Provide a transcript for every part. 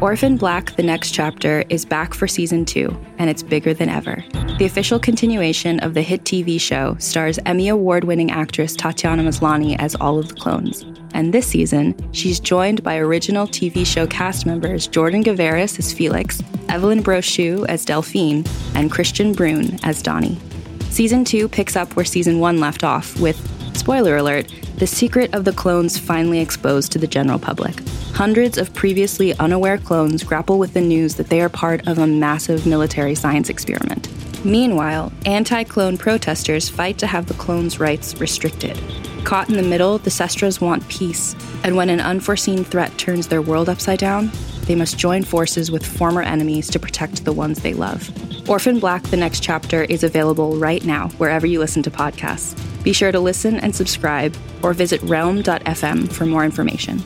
Orphan Black The Next Chapter is back for season two, and it's bigger than ever. The official continuation of the hit TV show stars Emmy Award winning actress Tatiana Maslany as all of the clones. And this season, she's joined by original TV show cast members Jordan Gavaris as Felix, Evelyn Brochu as Delphine, and Kristian Bruun as Donnie. Season two picks up where season one left off, with, spoiler alert, the secret of the clones finally exposed to the general public. Hundreds of previously unaware clones grapple with the news that they are part of a massive military science experiment. Meanwhile, anti clone protesters fight to have the clones' rights restricted. Caught in the middle, the Sestras want peace, and when an unforeseen threat turns their world upside down, they must join forces with former enemies to protect the ones they love. Orphan Black The Next Chapter is available right now wherever you listen to podcasts. Be sure to listen and subscribe or visit realm.fm for more information.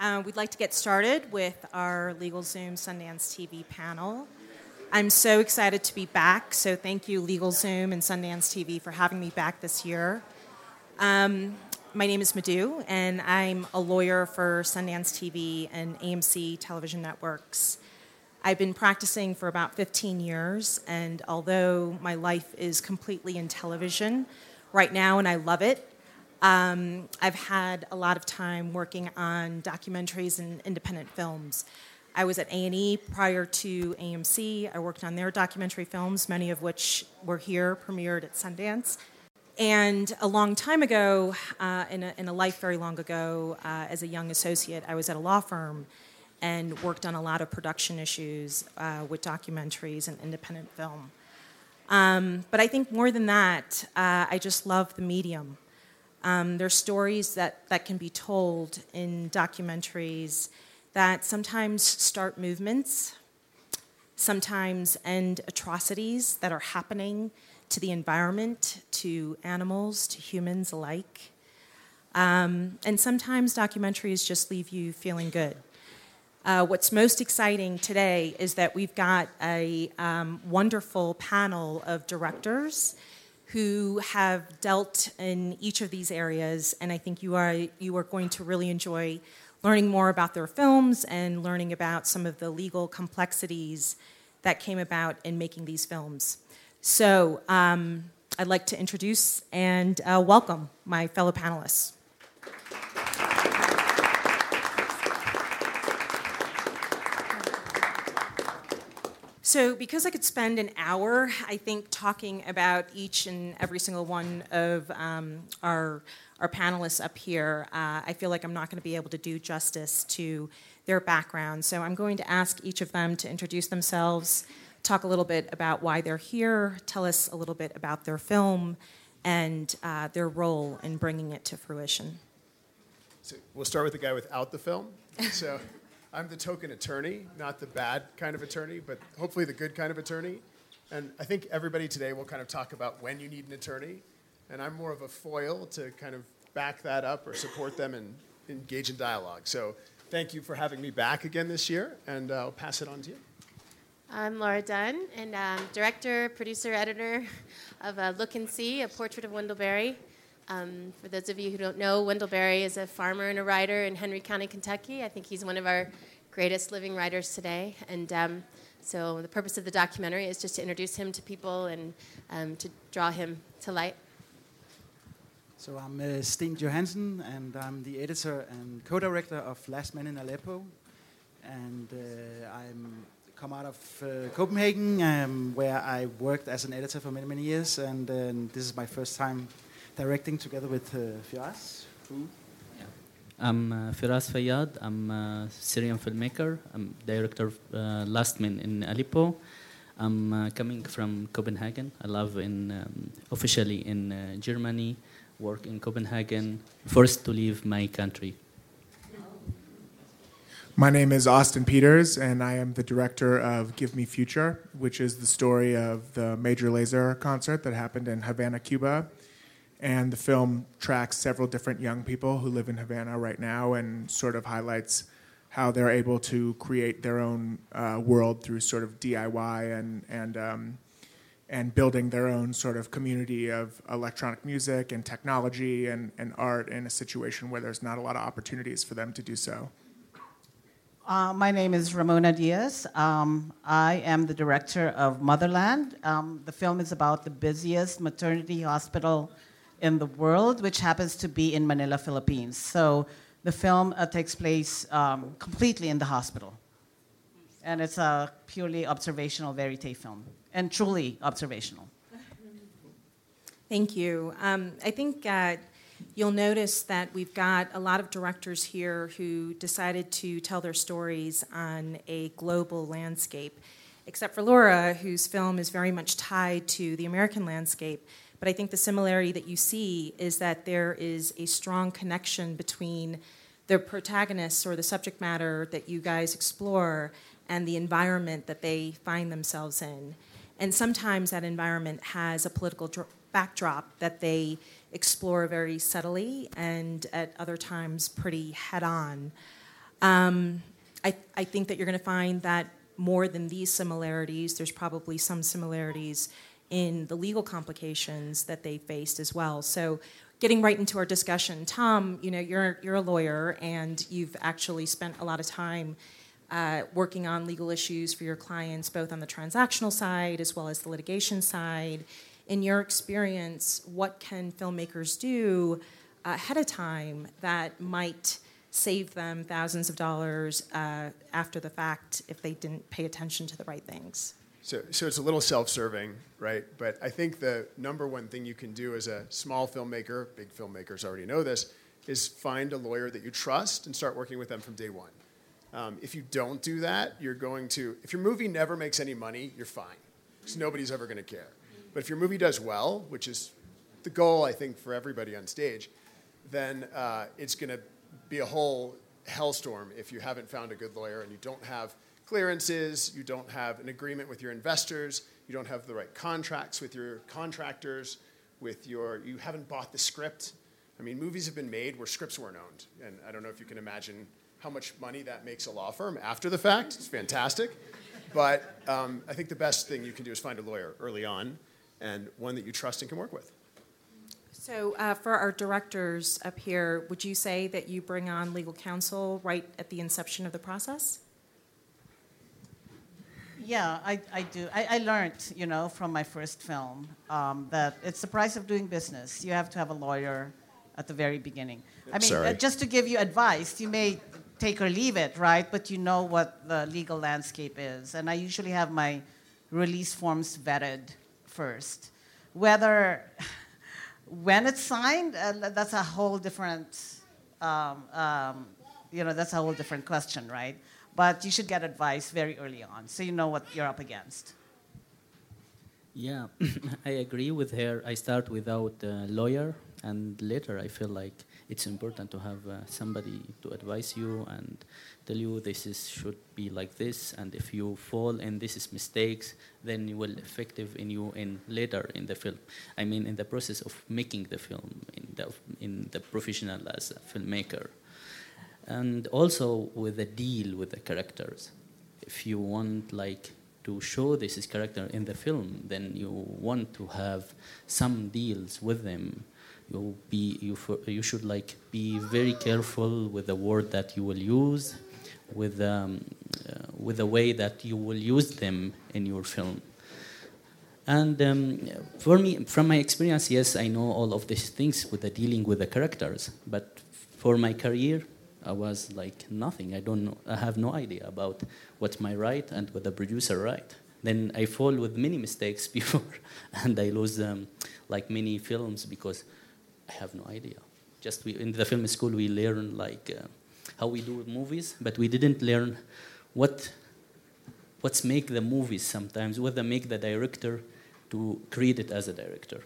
Uh, we'd like to get started with our LegalZoom Sundance TV panel. I'm so excited to be back, so thank you, LegalZoom and Sundance TV, for having me back this year. Um, my name is Madhu, and I'm a lawyer for Sundance TV and AMC television networks. I've been practicing for about 15 years, and although my life is completely in television right now, and I love it, um, I've had a lot of time working on documentaries and independent films. I was at A&E prior to AMC. I worked on their documentary films, many of which were here, premiered at Sundance. And a long time ago, uh, in, a, in, a, life very long ago, uh, as a young associate, I was at a law firm and worked on a lot of production issues uh, with documentaries and independent film. Um, but I think more than that, uh, I just love the medium. Um, there's stories that, that can be told in documentaries that sometimes start movements, sometimes end atrocities that are happening to the environment, to animals, to humans alike. Um, and sometimes documentaries just leave you feeling good. Uh, what's most exciting today is that we've got a um, wonderful panel of directors who have dealt in each of these areas, and I think you are you are going to really enjoy learning more about their films and learning about some of the legal complexities that came about in making these films. So um, I'd like to introduce and uh, welcome my fellow panelists. So, because I could spend an hour, I think, talking about each and every single one of um, our, our panelists up here, uh, I feel like I'm not going to be able to do justice to their background. So, I'm going to ask each of them to introduce themselves, talk a little bit about why they're here, tell us a little bit about their film, and uh, their role in bringing it to fruition. So, we'll start with the guy without the film. So, I'm the token attorney, not the bad kind of attorney, but hopefully the good kind of attorney. And I think everybody today will kind of talk about when you need an attorney. And I'm more of a foil to kind of back that up or support them and engage in dialogue. So thank you for having me back again this year, and uh, I'll pass it on to you. I'm Laura Dunn, and I'm director, producer, editor of uh, Look and See, a portrait of Wendell Berry. Um, for those of you who don't know, Wendell Berry is a farmer and a writer in Henry County, Kentucky. I think he's one of our greatest living writers today. And um, so the purpose of the documentary is just to introduce him to people and um, to draw him to light. So I'm uh, Steen Johannessen, and I'm the editor and co-director of Last Man in Aleppo. And uh, I'm come out of uh, Copenhagen, um, where I worked as an editor for many, many years. And uh, this is my first time directing together with uh, Firas. Who? Yeah. I'm uh, Firas Fayyad. I'm a Syrian filmmaker. I'm director of uh, Last Man in Aleppo. I'm uh, coming from Copenhagen. I live in um, officially in Germany. Work in Copenhagen. Forced to leave my country. My name is Austin Peters, and I am the director of Give Me Future, which is the story of the Major Lazer concert that happened in Havana, Cuba, and the film tracks several different young people who live in Havana right now and sort of highlights how they're able to create their own uh, world through sort of DIY and and um, and building their own sort of community of electronic music and technology and, and art in a situation where there's not a lot of opportunities for them to do so. Uh, my name is Ramona Diaz. Um, I am the director of Motherland. Um, the film is about the busiest maternity hospital in the world, which happens to be in Manila, Philippines. So the film uh, takes place um, completely in the hospital. And it's a purely observational verite film, and truly observational. Thank you. Um, I think uh, you'll notice that we've got a lot of directors here who decided to tell their stories on a global landscape, except for Laura, whose film is very much tied to the American landscape. But I think the similarity that you see is that there is a strong connection between the protagonists or the subject matter that you guys explore and the environment that they find themselves in. And sometimes that environment has a political dr- backdrop that they explore very subtly and at other times pretty head on. Um, I, I think that you're going to find that more than these similarities, there's probably some similarities in the legal complications that they faced as well. So, getting right into our discussion, Tom, you know, you're you're a lawyer and you've actually spent a lot of time uh, working on legal issues for your clients, both on the transactional side as well as the litigation side in your experience, what can filmmakers do ahead of time that might save them thousands of dollars uh, after the fact if they didn't pay attention to the right things? So, so it's a little self-serving, right? But I think the number one thing you can do as a small filmmaker, big filmmakers already know this, is find a lawyer that you trust and start working with them from day one. Um, if you don't do that, you're going to, if your movie never makes any money, you're fine. Because nobody's ever going to care. But if your movie does well, which is the goal, I think, for everybody on stage, then uh, it's going to be a whole hellstorm if you haven't found a good lawyer and you don't have clearances, you don't have an agreement with your investors, you don't have the right contracts with your contractors, with your you haven't bought the script. I mean, movies have been made where scripts weren't owned, and I don't know if you can imagine how much money that makes a law firm after the fact. It's fantastic, but um, I think the best thing you can do is find a lawyer early on and one that you trust and can work with. So, uh, for our directors up here, would you say that you bring on legal counsel right at the inception of the process? Yeah, I, I do. I, I learned, you know, from my first film um, that it's the price of doing business. You have to have a lawyer at the very beginning. I mean, uh, just to give you advice, you may take or leave it, right? But you know what the legal landscape is. And I usually have my release forms vetted first. Whether when it's signed, uh, that's a whole different, um, um, you know, that's a whole different question, right? But you should get advice very early on so you know what you're up against. Yeah, I agree with her. I start without a lawyer, and later I feel like it's important to have uh, somebody to advise you and tell you this is should be like this and if you fall in this is mistakes then you will effective in you in later in the film. I mean in the process of making the film in the in the professional as a filmmaker. And also with the deal with the characters. If you want like to show this is character in the film then you want to have some deals with them you be you you should like be very careful with the word that you will use with, um, uh, with the way that you will use them in your film. And um, for me, from my experience, yes, I know all of these things with the dealing with the characters. But for my career, I was like nothing. I don't know. I have no idea about what my right and what the producer right. Then I fall with many mistakes before, and I lose um, like many films because I have no idea. Just we, in the film school, we learn like. Uh, how we do movies, but we didn't learn what what's make the movies sometimes, what they make the director to create it as a director.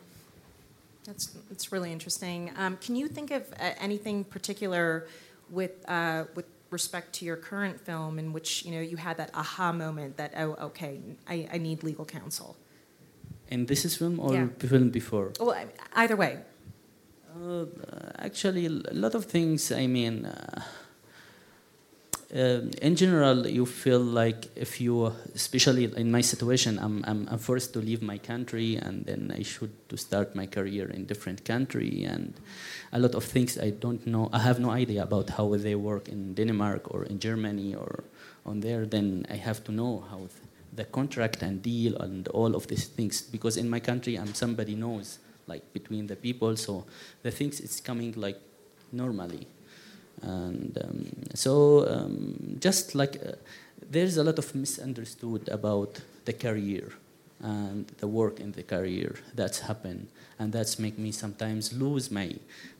That's that's really interesting. Um, can you think of uh, anything particular with uh, with respect to your current film in which you know you had that aha moment that oh okay I, I need legal counsel? In this is film or yeah. film before? Well, either way. Uh, actually, a lot of things. I mean uh, um, in general, you feel like if you, especially in my situation, I'm, I'm, I'm, forced to leave my country and then I should to start my career in different country and a lot of things I don't know. I have no idea about how they work in Denmark or in Germany or on there. Then I have to know how the contract and deal and all of these things because in my country I'm somebody knows like between the people, so the things it's coming like normally. And um, so um, just like uh, there's a lot of misunderstood about the career and the work in the career that's happened. And that's make me sometimes lose my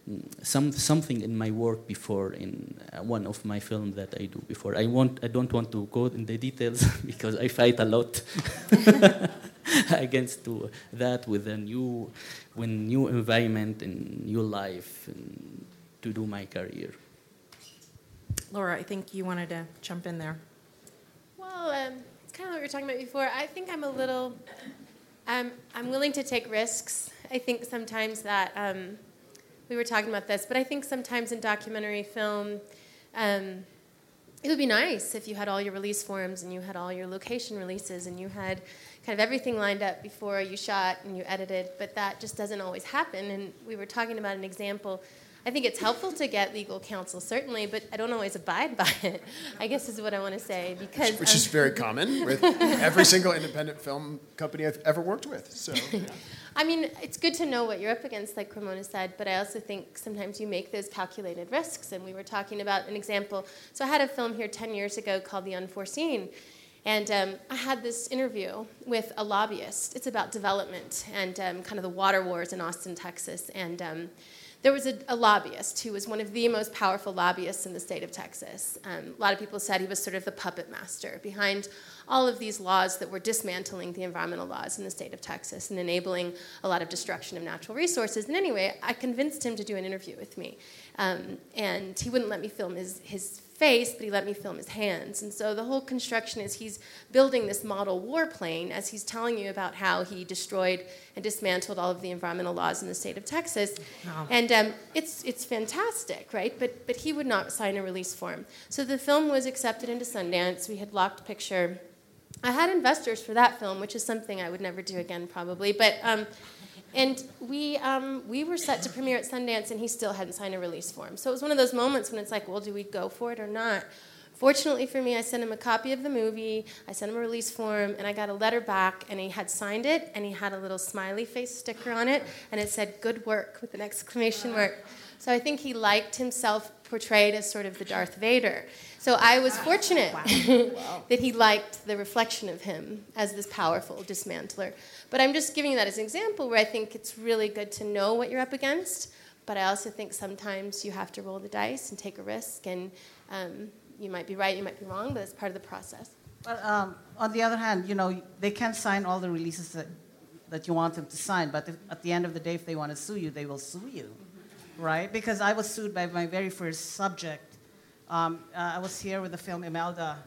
mm, some something in my work before in uh, one of my films that I do before. I want I don't want to go in the details because I fight a lot against to that with a new when new environment and new life and to do my career Laura, I think you wanted to jump in there. Well, um, it's kind of what we were talking about before. I think I'm a little, um, I'm willing to take risks. I think sometimes that, um, we were talking about this, but I think sometimes in documentary film, um, it would be nice if you had all your release forms and you had all your location releases and you had kind of everything lined up before you shot and you edited, but that just doesn't always happen. And we were talking about an example I think it's helpful to get legal counsel, certainly, but I don't always abide by it. I guess is what I want to say because which, which um, is very common with every single independent film company I've ever worked with. So. Yeah. I mean, it's good to know what you're up against, like Ramona said, but I also think sometimes you make those calculated risks. And we were talking about an example. So I had a film here 10 years ago called The Unforeseen. And um, I had this interview with a lobbyist. It's about development and um, kind of the water wars in Austin, Texas. And um, there was a, a, lobbyist who was one of the most powerful lobbyists in the state of Texas. Um, a lot of people said he was sort of the puppet master behind all of these laws that were dismantling the environmental laws in the state of Texas and enabling a lot of destruction of natural resources. And anyway, I convinced him to do an interview with me. Um, and he wouldn't let me film his, his face, but he let me film his hands. And so the whole construction is he's building this model warplane as he's telling you about how he destroyed and dismantled all of the environmental laws in the state of Texas. Wow. And um, it's, it's fantastic, right? But, but he would not sign a release form. So the film was accepted into Sundance. We had locked picture. I had investors for that film, which is something I would never do again, probably. But um, and we, um, we were set to premiere at Sundance, and he still hadn't signed a release form. So it was one of those moments when it's like, well, do we go for it or not? Fortunately for me, I sent him a copy of the movie, I sent him a release form, and I got a letter back, and he had signed it, and he had a little smiley face sticker on it, and it said, good work, with an exclamation mark. So I think he liked himself portrayed as sort of the Darth Vader. So I was fortunate wow. that he liked the reflection of him as this powerful dismantler. But I'm just giving you that as an example where I think it's really good to know what you're up against. But I also think sometimes you have to roll the dice and take a risk. And um, you might be right, you might be wrong, but it's part of the process. But um, on the other hand, you know, they can't sign all the releases that, that you want them to sign. But if, at the end of the day, if they want to sue you, they will sue you. Right? Because I was sued by my very first subject. Um, uh, I was here with the film Imelda,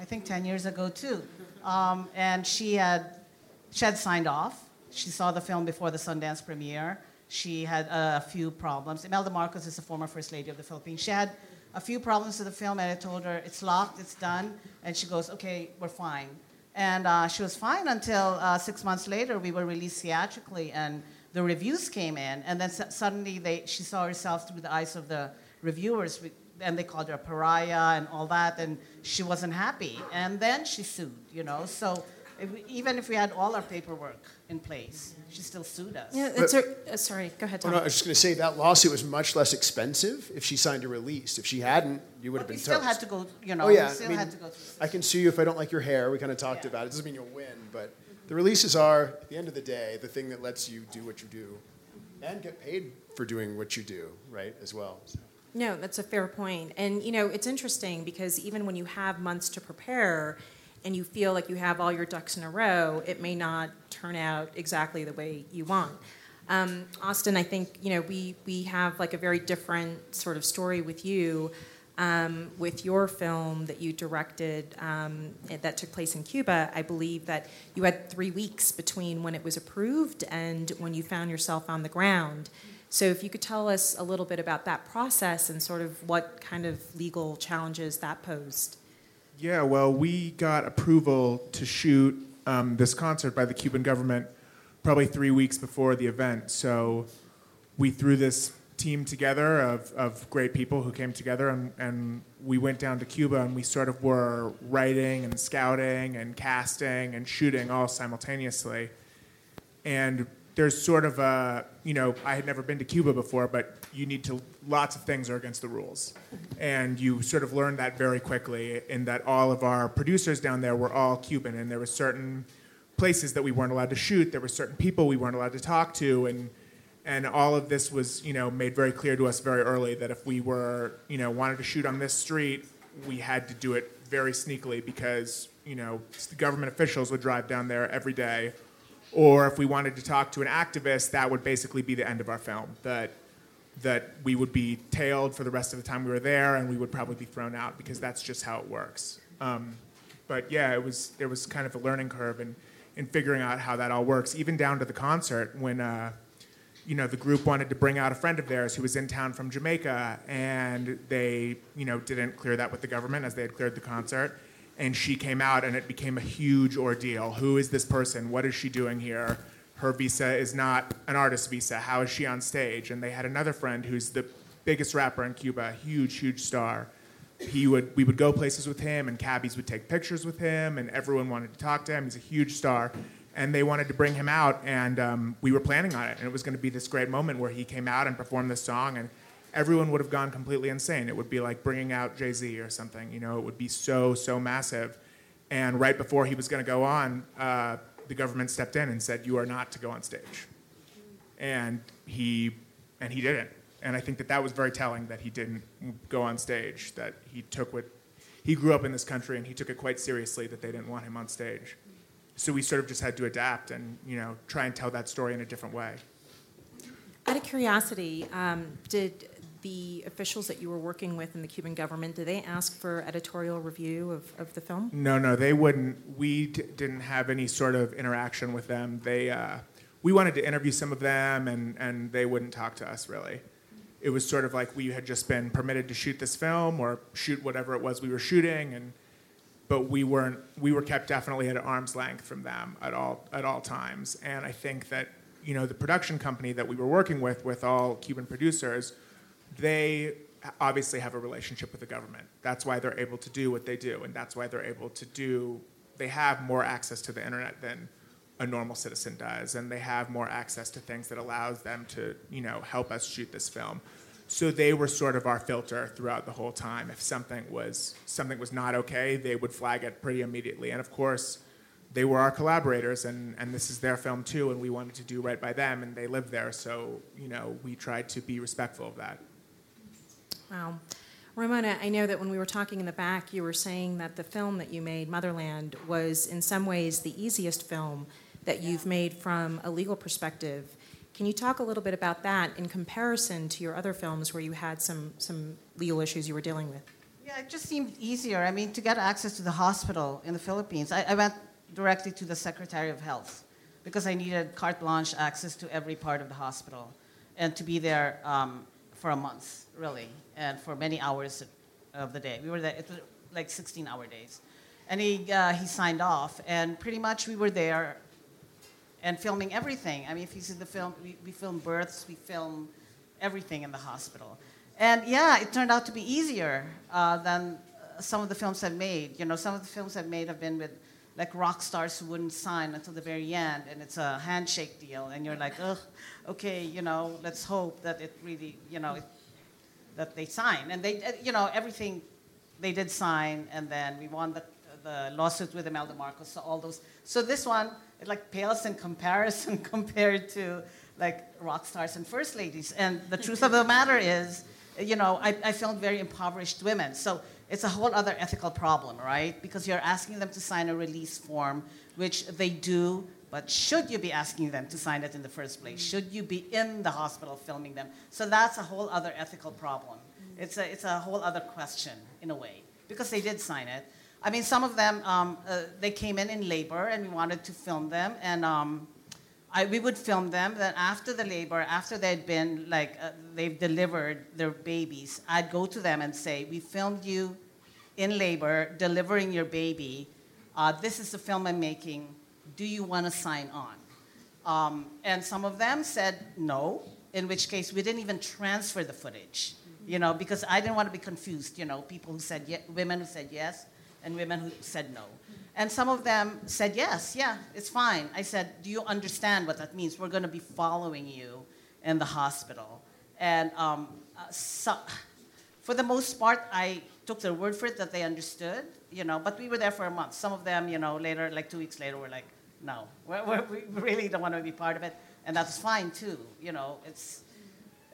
I think 10 years ago too. Um, and she had she had signed off. She saw the film before the Sundance premiere. She had a few problems. Imelda Marcos is a former First Lady of the Philippines. She had a few problems with the film, and I told her, it's locked, it's done. And she goes, okay, we're fine. And uh, she was fine until uh, six months later, we were released theatrically, and the reviews came in. And then suddenly they, she saw herself through the eyes of the reviewers, and they called her a pariah and all that, and she wasn't happy. And then she sued, you know. So if we, even if we had all our paperwork in place, she still sued us. Yeah, it's her, uh, sorry, go ahead, Tom. no, I was just going to say that lawsuit was much less expensive if she signed a release. If she hadn't, you would have been still toast. had to go, you know, oh, yeah. still I mean, had to go through. I can sue you if I don't like your hair. We kind of talked yeah. about it. It doesn't mean you'll win, but the releases are, at the end of the day, the thing that lets you do what you do and get paid for doing what you do, right, as well. So. No, that's a fair point. And, you know, it's interesting because even when you have months to prepare, and you feel like you have all your ducks in a row, it may not turn out exactly the way you want. Um, Austin, I think you know we we have like a very different sort of story with you. Um, with your film that you directed um, that took place in Cuba, I believe that you had three weeks between when it was approved and when you found yourself on the ground. So, if you could tell us a little bit about that process and sort of what kind of legal challenges that posed. Yeah, well, we got approval to shoot um, this concert by the Cuban government probably three weeks before the event. So we threw this team together of, of great people who came together and, and we went down to Cuba and we sort of were writing and scouting and casting and shooting all simultaneously. And there's sort of a, you know, I had never been to Cuba before, but you need to, lots of things are against the rules. And you sort of learned that very quickly in that all of our producers down there were all Cuban and there were certain places that we weren't allowed to shoot, there were certain people we weren't allowed to talk to, and and all of this was, you know, made very clear to us very early that if we were, you know, wanted to shoot on this street, we had to do it very sneakily because, you know, the government officials would drive down there every day or if we wanted to talk to an activist, that would basically be the end of our film. That that we would be tailed for the rest of the time we were there, and we would probably be thrown out because that's just how it works. Um, but yeah, it was there was kind of a learning curve in in figuring out how that all works, even down to the concert when. Uh, you know, the group wanted to bring out a friend of theirs who was in town from Jamaica, and they, you know, didn't clear that with the government as they had cleared the concert and she came out and it became a huge ordeal. Who is this person? What is she doing here? Her visa is not an artist visa. How is she on stage? And they had another friend who's the biggest rapper in Cuba, huge, huge star. He would, we would go places with him, and cabbies would take pictures with him, and everyone wanted to talk to him. He's a huge star. And they wanted to bring him out, and um, we were planning on it. And it was going to be this great moment where he came out and performed this song. And everyone would have gone completely insane. It would be like bringing out Jay Z or something. You know, it would be so so massive. And right before he was going to go on, uh, the government stepped in and said, "You are not to go on stage." And he and he didn't. And I think that that was very telling that he didn't go on stage. That he took what he grew up in this country and he took it quite seriously that they didn't want him on stage. So we sort of just had to adapt and you know try and tell that story in a different way. Out of curiosity, um, did the officials that you were working with in the Cuban government, did they ask for editorial review of, of the film? No, no, they wouldn't. We d- didn't have any sort of interaction with them. They, uh, we wanted to interview some of them, and, and they wouldn't talk to us really. It was sort of like we had just been permitted to shoot this film or shoot whatever it was we were shooting, and but we weren't. We were kept definitely at arm's length from them at all at all times. And I think that you know the production company that we were working with, with all Cuban producers they obviously have a relationship with the government. That's why they're able to do what they do, and that's why they're able to do. They have more access to the internet than a normal citizen does, and they have more access to things that allows them to, you know, help us shoot this film. So they were sort of our filter throughout the whole time. If something was something was not okay, they would flag it pretty immediately. And of course, they were our collaborators, and, and this is their film too, and we wanted to do right by them, and they live there, so you know we tried to be respectful of that. Wow. Ramona, I know that when we were talking in the back, you were saying that the film that you made, Motherland, was in some ways the easiest film that you've made from a legal perspective. Can you talk a little bit about that in comparison to your other films where you had some, some legal issues you were dealing with? Yeah, it just seemed easier. I mean, to get access to the hospital in the Philippines, I, I went directly to the Secretary of Health because I needed carte blanche access to every part of the hospital and to be there um, for a month, really, and for many hours of the day. We were there, it was like 16 hour days. And he, uh, he signed off, and pretty much we were there and filming everything. I mean, if you see the film, we, we film births, we film everything in the hospital. And yeah, it turned out to be easier uh, than some of the films I've made. You know, some of the films I've made have been with like rock stars who wouldn't sign until the very end, and it's a handshake deal, and you're like, ugh, okay, you know, let's hope that it really, you know, it, that they sign, and they, uh, you know, everything they did sign, and then we won the, the lawsuit with Imelda Marcos, so all those. So this one, it like pales in comparison compared to like rock stars and first ladies, and the truth of the matter is, you know, I, I filmed very impoverished women, so it's a whole other ethical problem, right? Because you're asking them to sign a release form, which they do, but should you be asking them to sign it in the first place? Mm. Should you be in the hospital filming them? So that's a whole other ethical problem. Mm. It's a, it's a whole other question, in a way, because they did sign it. I mean, some of them, um, uh, they came in in labor and we wanted to film them, and um, I, we would film them. Then after the labor, after they'd been like uh, they've delivered their babies, I'd go to them and say, "We filmed you in labor, delivering your baby. Uh, this is the film I'm making. Do you want to sign on?" Um, and some of them said no. In which case, we didn't even transfer the footage. You know, because I didn't want to be confused. You know, people who said ye- women who said yes, and women who said no. And some of them said, yes, yeah, it's fine. I said, do you understand what that means? We're going to be following you in the hospital. And um, uh, so, for the most part, I took their word for it that they understood, you know, but we were there for a month. Some of them, you know, later, like two weeks later, were like, no, we're, we're, we really don't want to be part of it. And that's fine too, you know, it's,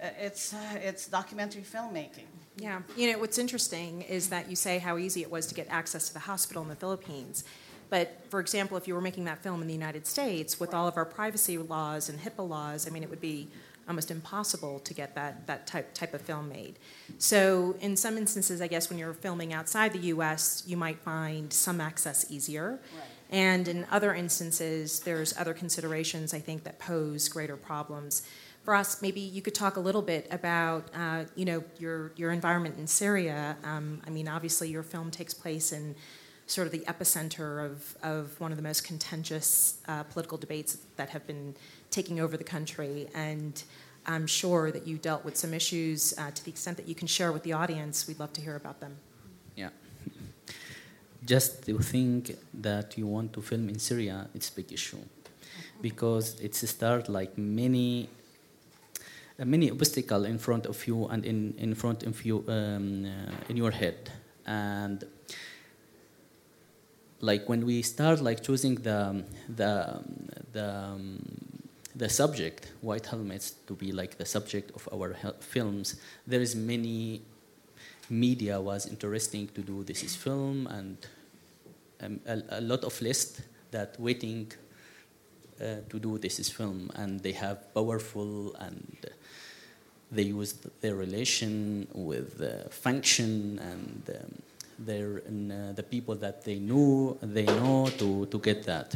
it's, uh, it's documentary filmmaking. Yeah, you know, what's interesting is that you say how easy it was to get access to the hospital in the Philippines. But for example, if you were making that film in the United States with all of our privacy laws and HIPAA laws, I mean, it would be almost impossible to get that, that type, type of film made. So, in some instances, I guess when you're filming outside the US, you might find some access easier. Right. And in other instances, there's other considerations I think that pose greater problems for us, maybe you could talk a little bit about, uh, you know, your your environment in Syria. Um, I mean, obviously, your film takes place in sort of the epicenter of, of one of the most contentious uh, political debates that have been taking over the country. And I'm sure that you dealt with some issues uh, to the extent that you can share with the audience. We'd love to hear about them. Yeah. Just to think that you want to film in Syria, it's a big issue because it's a start like many many obstacles in front of you and in, in front of you um, uh, in your head. And like when we start like choosing the the the um, the subject white helmets to be like the subject of our films there is many media was interesting to do this is film and um, a, a, lot of list that waiting uh, to do this is film. And they have powerful and they use their relation with the function and um, their, uh, the people that they knew, they know to, to get that.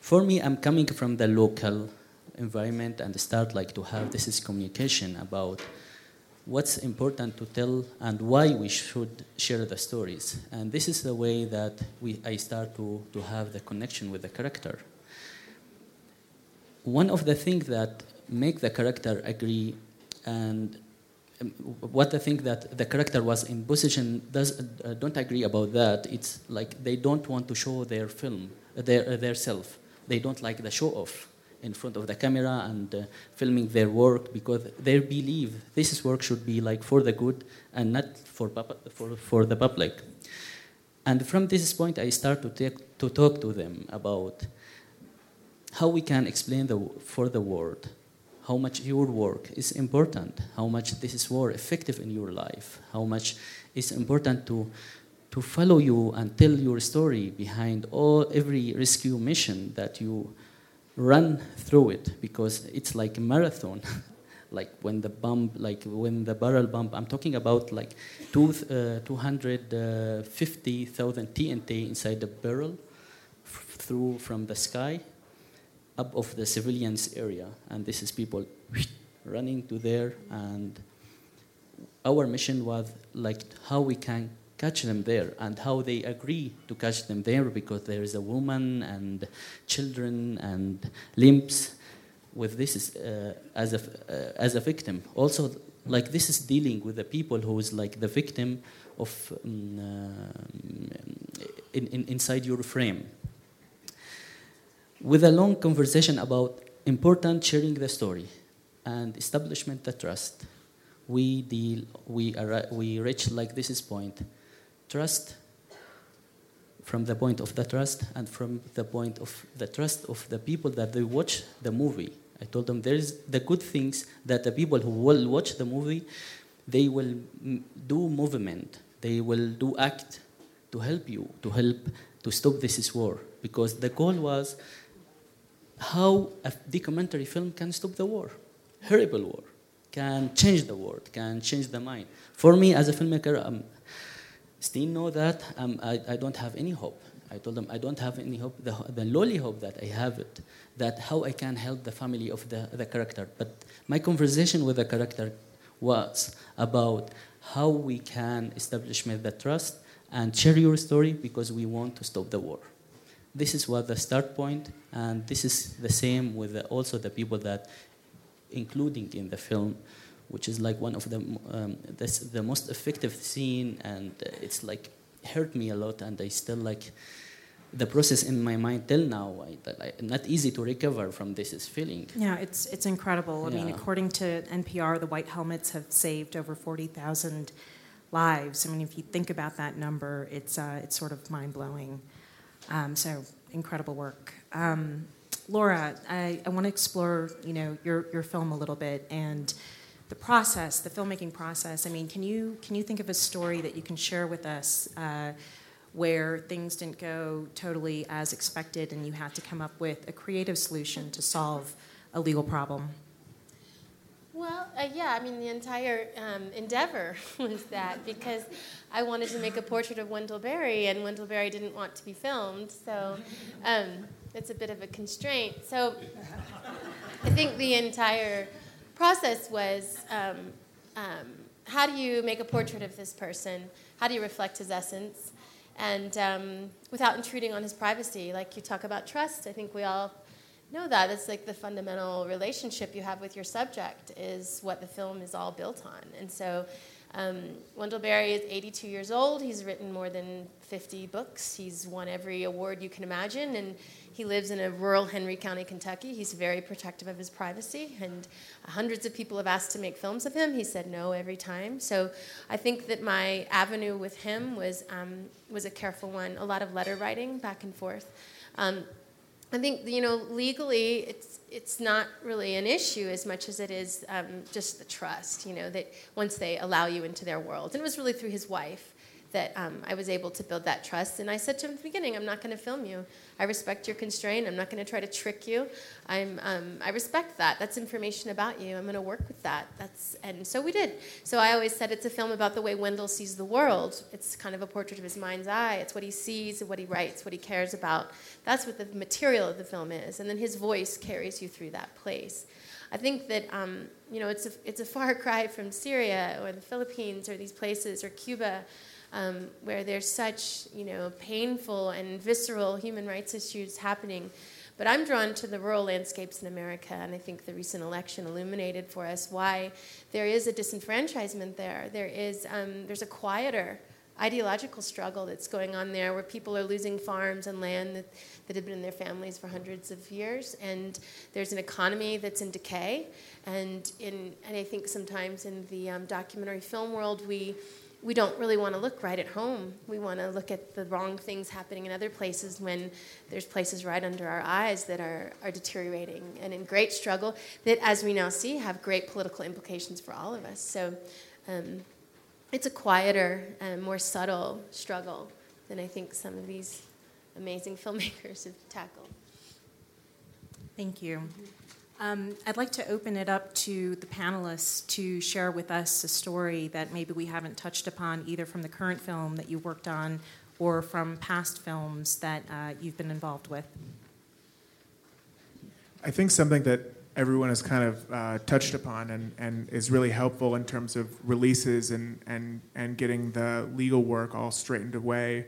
For me, I'm coming from the local environment and start like to have this is communication about what's important to tell and why we should share the stories. And this is the way that we, I start to, to have the connection with the character. One of the things that make the character agree and um, what I think that the character was in position does uh, don't agree about that. It's like they don't want to show their film, their uh, their self. They don't like the show off in front of the camera and uh, filming their work because they believe this work should be like for the good and not for for for the public. And from this point, I start to take to talk to them about how we can explain the for the world how much your work is important, how much this is more effective in your life, how much it's important to, to follow you and tell your story behind all every rescue mission that you run through it because it's like a marathon. like when the bomb, like when the barrel bump I'm talking about like two, uh, 250,000 TNT inside the barrel through from the sky up of the civilians area, and this is people running to there. And our mission was like how we can catch them there and how they agree to catch them there because there is a woman and children and limbs with this uh, as a uh, as a victim. Also, like this is dealing with the people who is like the victim of um, uh, in, in, inside your frame with a long conversation about important sharing the story and establishment the trust. We deal, we, are, we reach like this is point, trust from the point of the trust and from the point of the trust of the people that they watch the movie. I told them there is the good things that the people who will watch the movie, they will do movement, they will do act to help you, to help to stop this war. Because the goal was how a documentary film can stop the war, horrible war, can change the world, can change the mind. For me, as a filmmaker, um, Steen know that um, I, I don't have any hope. I told them I don't have any hope. The, the lowly hope that I have it, that how I can help the family of the, the character. But my conversation with the character was about how we can establish the trust and share your story because we want to stop the war. This is what the start point, and this is the same with the, also the people that, including in the film, which is like one of the um, the most effective scene, and it's like hurt me a lot, and I still like the process in my mind till now. I, I, not easy to recover from this feeling. Yeah, it's it's incredible. I mean, according to NPR, the White Helmets have saved over forty thousand lives. I mean, if you think about that number, it's uh, it's sort of mind blowing. Um, so incredible work. Um, Laura, I, I want to explore you know your your film a little bit and the process, the filmmaking process. I mean, can you can you think of a story that you can share with us uh, where things didn't go totally as expected, and you had to come up with a creative solution to solve a legal problem? Well, uh, yeah, I mean, the entire um, endeavor was that because I wanted to make a portrait of Wendell Berry, and Wendell Berry didn't want to be filmed, so um, it's a bit of a constraint. So I think the entire process was um, um, how do you make a portrait of this person? How do you reflect his essence? And um, without intruding on his privacy, like you talk about trust, I think we all know that. It's like the fundamental relationship you have with your subject is what the film is all built on. And so um, Wendell Berry is 82 years old. He's written more than 50 books. He's won every award you can imagine. And he lives in a rural Henry County, Kentucky. He's very protective of his privacy, and hundreds of people have asked to make films of him. He said no every time. So I think that my avenue with him was um, was a careful one. A lot of letter writing back and forth. Um, I think you know legally it's it's not really an issue as much as it is um, just the trust. You know that once they allow you into their world, and it was really through his wife that um, I was able to build that trust. And I said to him at the beginning, I'm not going to film you. I respect your constraint. I'm not going to try to trick you. I'm, um, I respect that. That's information about you. I'm going to work with that. That's, and so we did. So I always said it's a film about the way Wendell sees the world. It's kind of a portrait of his mind's eye. It's what he sees, what he writes, what he cares about. That's what the material of the film is. And then his voice carries you through that place. I think that um, you know it's a, it's a far cry from Syria or the Philippines or these places or Cuba um, where there's such you know painful and visceral human rights issues happening. But I'm drawn to the rural landscapes in America, and I think the recent election illuminated for us why there is a disenfranchisement there. There is um, there's a quieter ideological struggle that's going on there where people are losing farms and land that, that have been in their families for hundreds of years and there's an economy that's in decay and in and i think sometimes in the um, documentary film world we we don't really want to look right at home. We want to look at the wrong things happening in other places when there's places right under our eyes that are, are deteriorating and in great struggle that, as we now see, have great political implications for all of us. So um, it's a quieter and more subtle struggle than I think some of these amazing filmmakers have tackled. Thank you. Um, I'd like to open it up to the panelists to share with us a story that maybe we haven't touched upon, either from the current film that you worked on or from past films that uh, you've been involved with. I think something that everyone has kind of uh, touched upon and, and is really helpful in terms of releases and, and, and getting the legal work all straightened away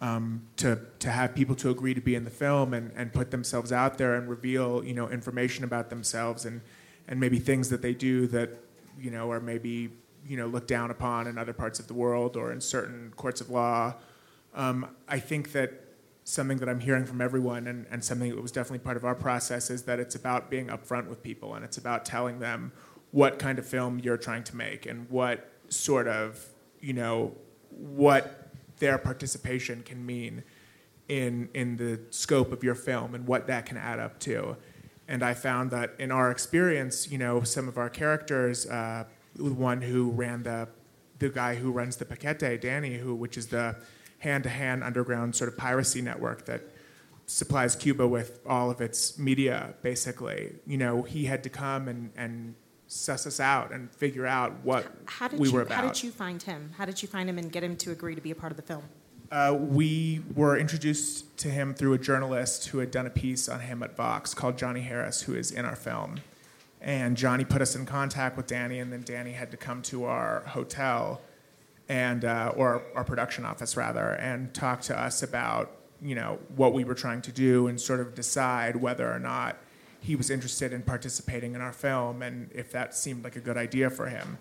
um, to, to have people to agree to be in the film and, and put themselves out there and reveal you know information about themselves and, and maybe things that they do that you know are maybe you know looked down upon in other parts of the world or in certain courts of law. Um, I think that something that I'm hearing from everyone and, and something that was definitely part of our process is that it's about being upfront with people and it's about telling them what kind of film you're trying to make and what sort of you know what their participation can mean in in the scope of your film and what that can add up to. And I found that in our experience, you know, some of our characters, uh, the one who ran the the guy who runs the Paquete, Danny, who which is the hand-to-hand underground sort of piracy network that supplies Cuba with all of its media, basically. You know, he had to come and, and suss us out and figure out what how did we you, were about. How did you find him? How did you find him and get him to agree to be a part of the film? Uh, we were introduced to him through a journalist who had done a piece on him at Vox called Johnny Harris, who is in our film. And Johnny put us in contact with Danny, and then Danny had to come to our hotel and uh, or our production office rather, and talk to us about you know what we were trying to do and sort of decide whether or not he was interested in participating in our film and if that seemed like a good idea for him.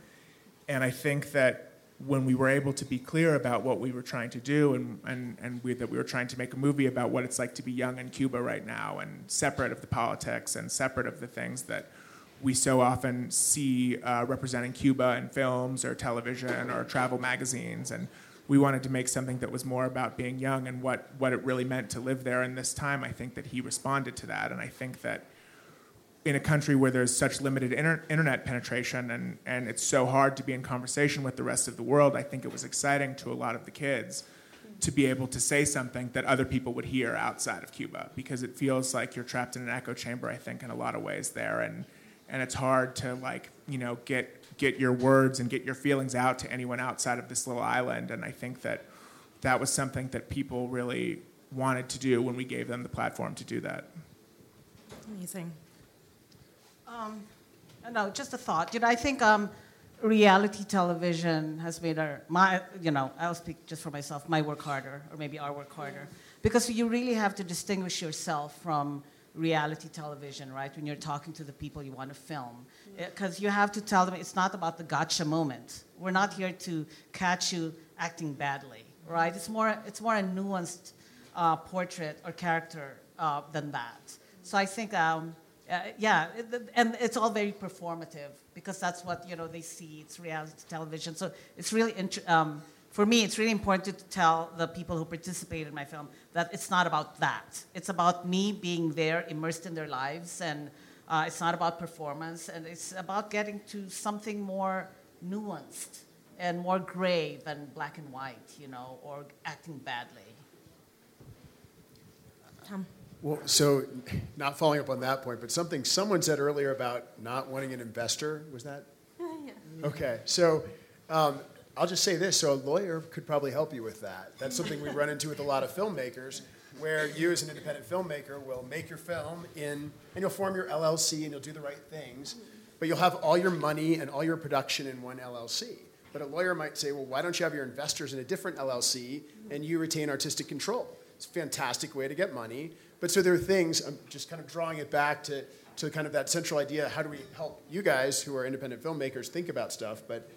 And I think that when we were able to be clear about what we were trying to do and, and, and we, that we were trying to make a movie about what it's like to be young in Cuba right now and separate of the politics and separate of the things that we so often see uh, representing Cuba in films or television or travel magazines. And we wanted to make something that was more about being young and what, what it really meant to live there in this time. I think that he responded to that. And I think that in a country where there's such limited inter- internet penetration and, and it's so hard to be in conversation with the rest of the world, I think it was exciting to a lot of the kids to be able to say something that other people would hear outside of Cuba because it feels like you're trapped in an echo chamber, I think, in a lot of ways there. And, and it's hard to, like, you know, get, get your words and get your feelings out to anyone outside of this little island. And I think that that was something that people really wanted to do when we gave them the platform to do that. Amazing. Um, no, just a thought. You know, I think um, reality television has made our my you know I'll speak just for myself my work harder or maybe our work harder. Because you really have to distinguish yourself from reality television right? When you're talking to the people you want to film because you have to tell them it's not about the gotcha moment. We're not here to catch you acting badly right? It's more it's more a nuanced uh, portrait or character uh, than that. So I think um, uh, yeah, and it's all very performative because that's what you know they see. It's reality television, so it's really um, for me. It's really important to tell the people who participate in my film that it's not about that. It's about me being there, immersed in their lives, and uh, it's not about performance, and it's about getting to something more nuanced and more gray than black and white, you know, or acting badly. Tom. Well, so not following up on that point, but something someone said earlier about not wanting an investor. Was that? yeah. Okay, so um, I'll just say this: so a lawyer could probably help you with that. That's something we run into with a lot of filmmakers, where you, as an independent filmmaker, will make your film in, and you'll form your LLC and you'll do the right things, but you'll have all your money and all your production in one LLC. But a lawyer might say, well, why don't you have your investors in a different LLC and you retain artistic control? It's a fantastic way to get money but so there are things, I'm just kind of drawing it back to, to kind of that central idea how do we help you guys who are independent filmmakers think about stuff, but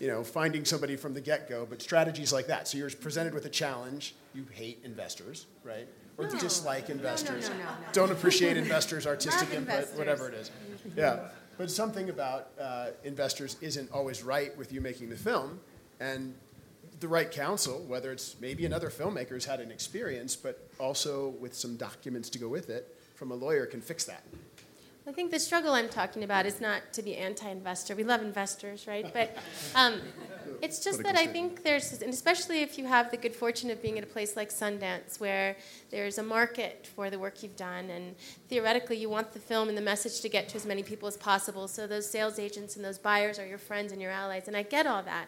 you know, finding somebody from the get go, but strategies like that. So you're presented with a challenge, you hate investors, right? Or no. dislike investors, no, no, don't appreciate investors' artistic input, investors. whatever it is. Yeah. But something about uh, investors isn't always right with you making the film, and the right counsel, whether it's maybe another filmmaker who's had an experience, but also with some documents to go with it from a lawyer can fix that. I think the struggle I'm talking about is not to be anti-investor. We love investors, right? But um, it's just that I think there's, and especially if you have the good fortune of being at a place like Sundance, where there's a market for the work you've done, and theoretically you want the film and the message to get to as many people as possible. So those sales agents and those buyers are your friends and your allies, and I get all that.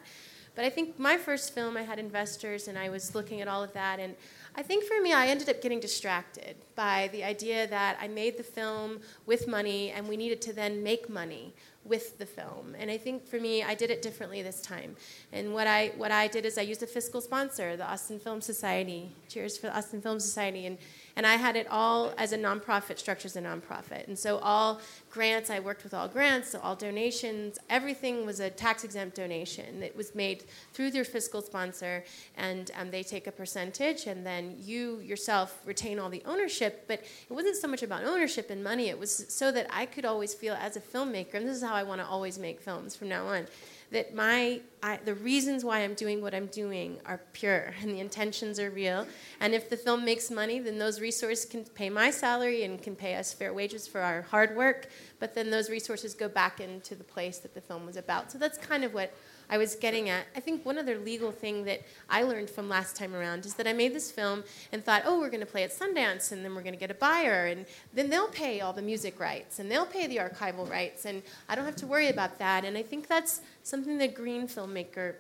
But I think my first film, I had investors and I was looking at all of that. And I think for me, I ended up getting distracted by the idea that I made the film with money and we needed to then make money with the film. And I think for me, I did it differently this time. And what I, what I did is I used a fiscal sponsor, the Austin Film Society. Cheers for the Austin Film Society. And and I had it all as a nonprofit, structure as a nonprofit. And so all grants, I worked with all grants, so all donations, everything was a tax exempt donation. It was made through their fiscal sponsor, and um, they take a percentage, and then you yourself retain all the ownership. But it wasn't so much about ownership and money, it was so that I could always feel as a filmmaker, and this is how I want to always make films from now on that my I, the reasons why I'm doing what I'm doing are pure and the intentions are real. And if the film makes money, then those resources can pay my salary and can pay us fair wages for our hard work. But then those resources go back into the place that the film was about. So that's kind of what I was getting at. I think one other legal thing that I learned from last time around is that I made this film and thought, oh, we're going to play at Sundance and then we're going to get a buyer and then they'll pay all the music rights and they'll pay the archival rights and I don't have to worry about that. And I think that's something that green filmmaker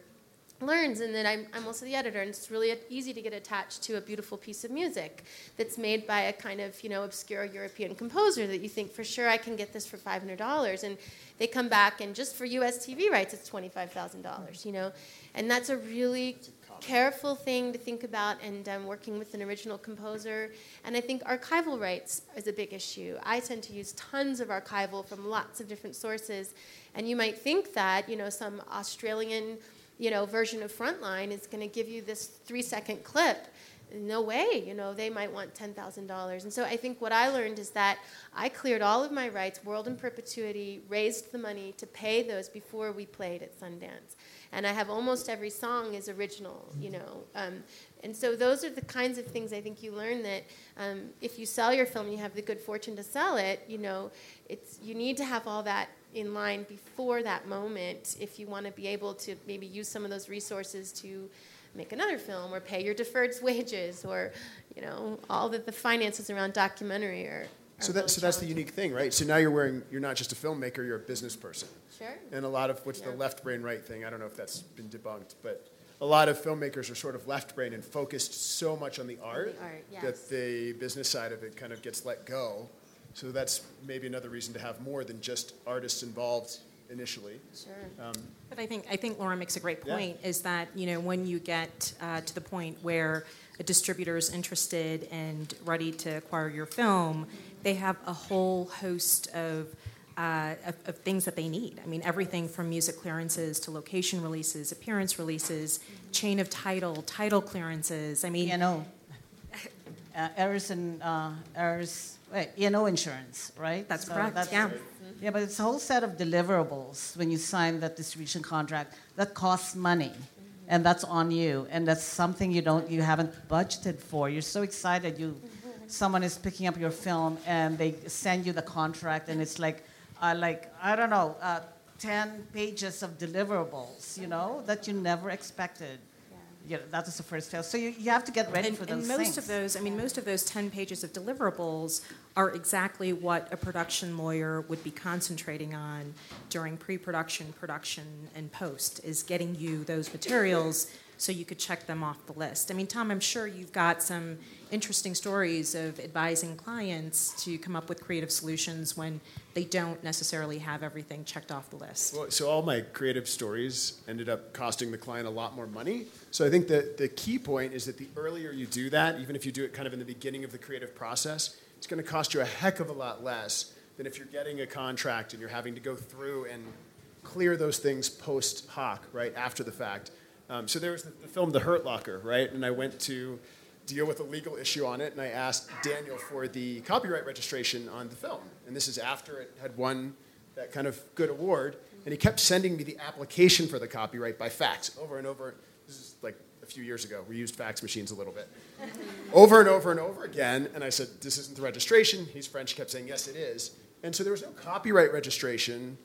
learns and then I'm, I'm also the editor and it's really easy to get attached to a beautiful piece of music that's made by a kind of you know obscure european composer that you think for sure i can get this for $500 and they come back and just for us tv rights it's $25000 you know? And that's a really careful thing to think about and um, working with an original composer. And i think archival rights is a big issue. I tend to use tons of archival from lots of different sources. And you might think that you know some australian you know, version of Frontline is going to give you this three second clip. No way, you know, they might want $10,000. And so I think what I learned is that I cleared all of my rights, world in perpetuity, raised the money to pay those before we played at Sundance. And I have almost every song is original, you know. Um, and so those are the kinds of things I think you learn that um, if you sell your film, you have the good fortune to sell it, you know, it's, you need to have all that in line before that moment if you want to be able to maybe use some of those resources to make another film or pay your deferred wages or you know all the, the finances around documentary are, so that so that's the unique thing right? So now you're wearing you're not just a filmmaker you're a business person. Sure. And a lot of what's yeah. the left brain right thing i don't know if that's been debunked but a lot of filmmakers are sort of left brain and focused so much on the art, the art yes. that the business side of it kind of gets let go so that's maybe another reason to have more than just artists involved initially. Sure. Um, but I think I think Laura makes a great point. Yeah. Is that you know when you get uh, to the point where a distributor is interested and ready to acquire your film, they have a whole host of, uh, of, of things that they need. I mean, everything from music clearances to location releases, appearance releases, chain of title, title clearances. I mean, you know, uh, errors and uh, errors Right, E&O insurance, right? That's so correct. That's, yeah. Yeah, but it's a whole set of deliverables when you sign that distribution contract that costs money, and that's on you, and that's something you don't, you haven't budgeted for. You're so excited. You, someone is picking up your film, and they send you the contract, and it's like, uh, like I don't know, uh, ten pages of deliverables, you know, that you never expected you know, that is the first fail. So you, you have to get ready and, for those and most things. of those, I mean, most of those 10 pages of deliverables are exactly what a production lawyer would be concentrating on during pre-production, production, and post, is getting you those materials so you could check them off the list. I mean, Tom, I'm sure you've got some interesting stories of advising clients to come up with creative solutions when they don't necessarily have everything checked off the list. Well, so all my creative stories ended up costing the client a lot more money. So I think that the key point is that the earlier you do that, even if you do it kind of in the beginning of the creative process, it's going to cost you a heck of a lot less than if you're getting a contract and you're having to go through and clear those things post hoc, right, after the fact. Um, so there was the, the, film The Hurt Locker, right? And I went to deal with a legal issue on it, and I asked Daniel for the copyright registration on the film. And this is after it had won that kind of good award. And he kept sending me the application for the copyright by fax over and over. Like a few years ago. We used fax machines a little bit. over and over and over again. And I said, This isn't the registration. He's French, kept saying, Yes, it is. And so there was no copyright registration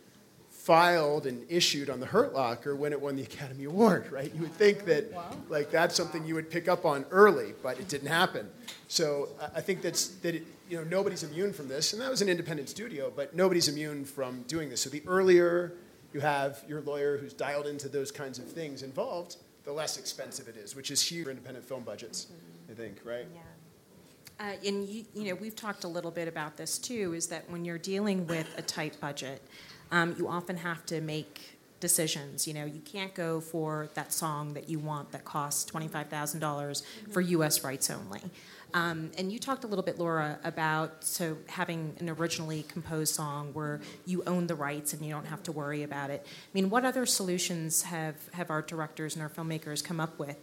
filed and issued on the Hurt Locker when it won the Academy Award, right? You would think that like that's something you would pick up on early, but it didn't happen. So I think that's that it, you know nobody's immune from this, and that was an independent studio, but nobody's immune from doing this. So the earlier you have your lawyer who's dialed into those kinds of things involved, the less expensive it is, which is huge for independent film budgets, I think, right? Yeah. Uh, and you, you know, we've talked a little bit about this too. Is that when you're dealing with a tight budget, um, you often have to make decisions. You know, you can't go for that song that you want that costs $25,000 for U.S. rights only. Um, and you talked a little bit, Laura, about so having an originally composed song where you own the rights and you don't have to worry about it. I mean, what other solutions have, have our directors and our filmmakers come up with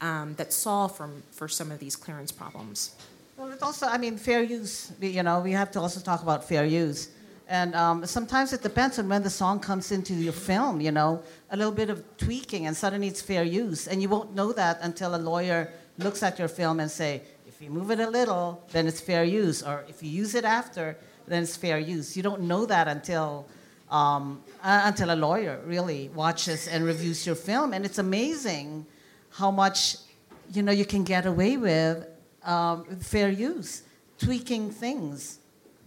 um, that solve from, for some of these clearance problems? Well, it's also, I mean, fair use. You know, we have to also talk about fair use. And um, sometimes it depends on when the song comes into your film, you know, a little bit of tweaking and suddenly it's fair use. And you won't know that until a lawyer looks at your film and say, you move it a little, then it's fair use. Or if you use it after, then it's fair use. You don't know that until, um, uh, until a lawyer really watches and reviews your film. And it's amazing how much, you know, you can get away with um, fair use, tweaking things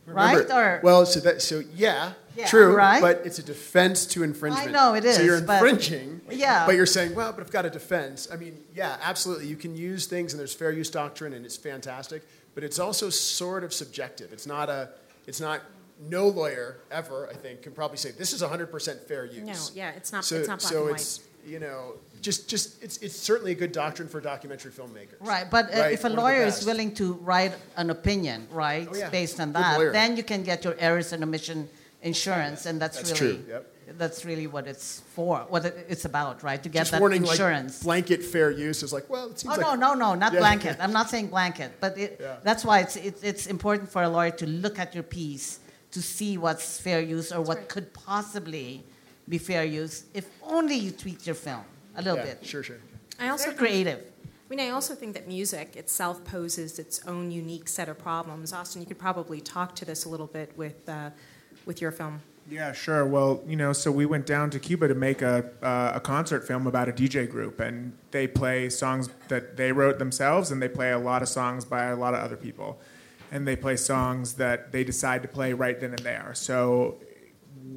Remember, right? Or well, so that so yeah, yeah true, right? But it's a defense to infringement. I know it is. So you're infringing. But, yeah. But you're saying, well, but I've got a defense. I mean, yeah, absolutely. You can use things, and there's fair use doctrine, and it's fantastic. But it's also sort of subjective. It's not a. It's not. No lawyer ever, I think, can probably say this is 100% fair use. No, yeah, it's not. So, it's not black so and it's you know just just it's it's certainly a good doctrine for documentary filmmakers. Right, but uh, right? if a One lawyer is willing to write an opinion, right, oh, yeah. based on that, then you can get your errors and omission insurance, and that's, that's really true. Yep. that's really what it's for, what it's about, right? To get just that warning, insurance. Like, blanket fair use is like, well, it seems oh, like no, no, no, not yeah. blanket. I'm not saying blanket, but it, yeah. that's why it's, it's it's important for a lawyer to look at your piece to see what's fair use or that's what right. could possibly be fair use if only you tweak your film a little yeah, bit. Sure, sure. I also Very creative. I mean, I also think that music itself poses its own unique set of problems. Austin, you could probably talk to this a little bit with, uh, with your film. Yeah, sure. Well, you know, so we went down to Cuba to make a, uh, a concert film about a DJ group, and they play songs that they wrote themselves, and they play a lot of songs by a lot of other people. And they play songs that they decide to play right then and there. So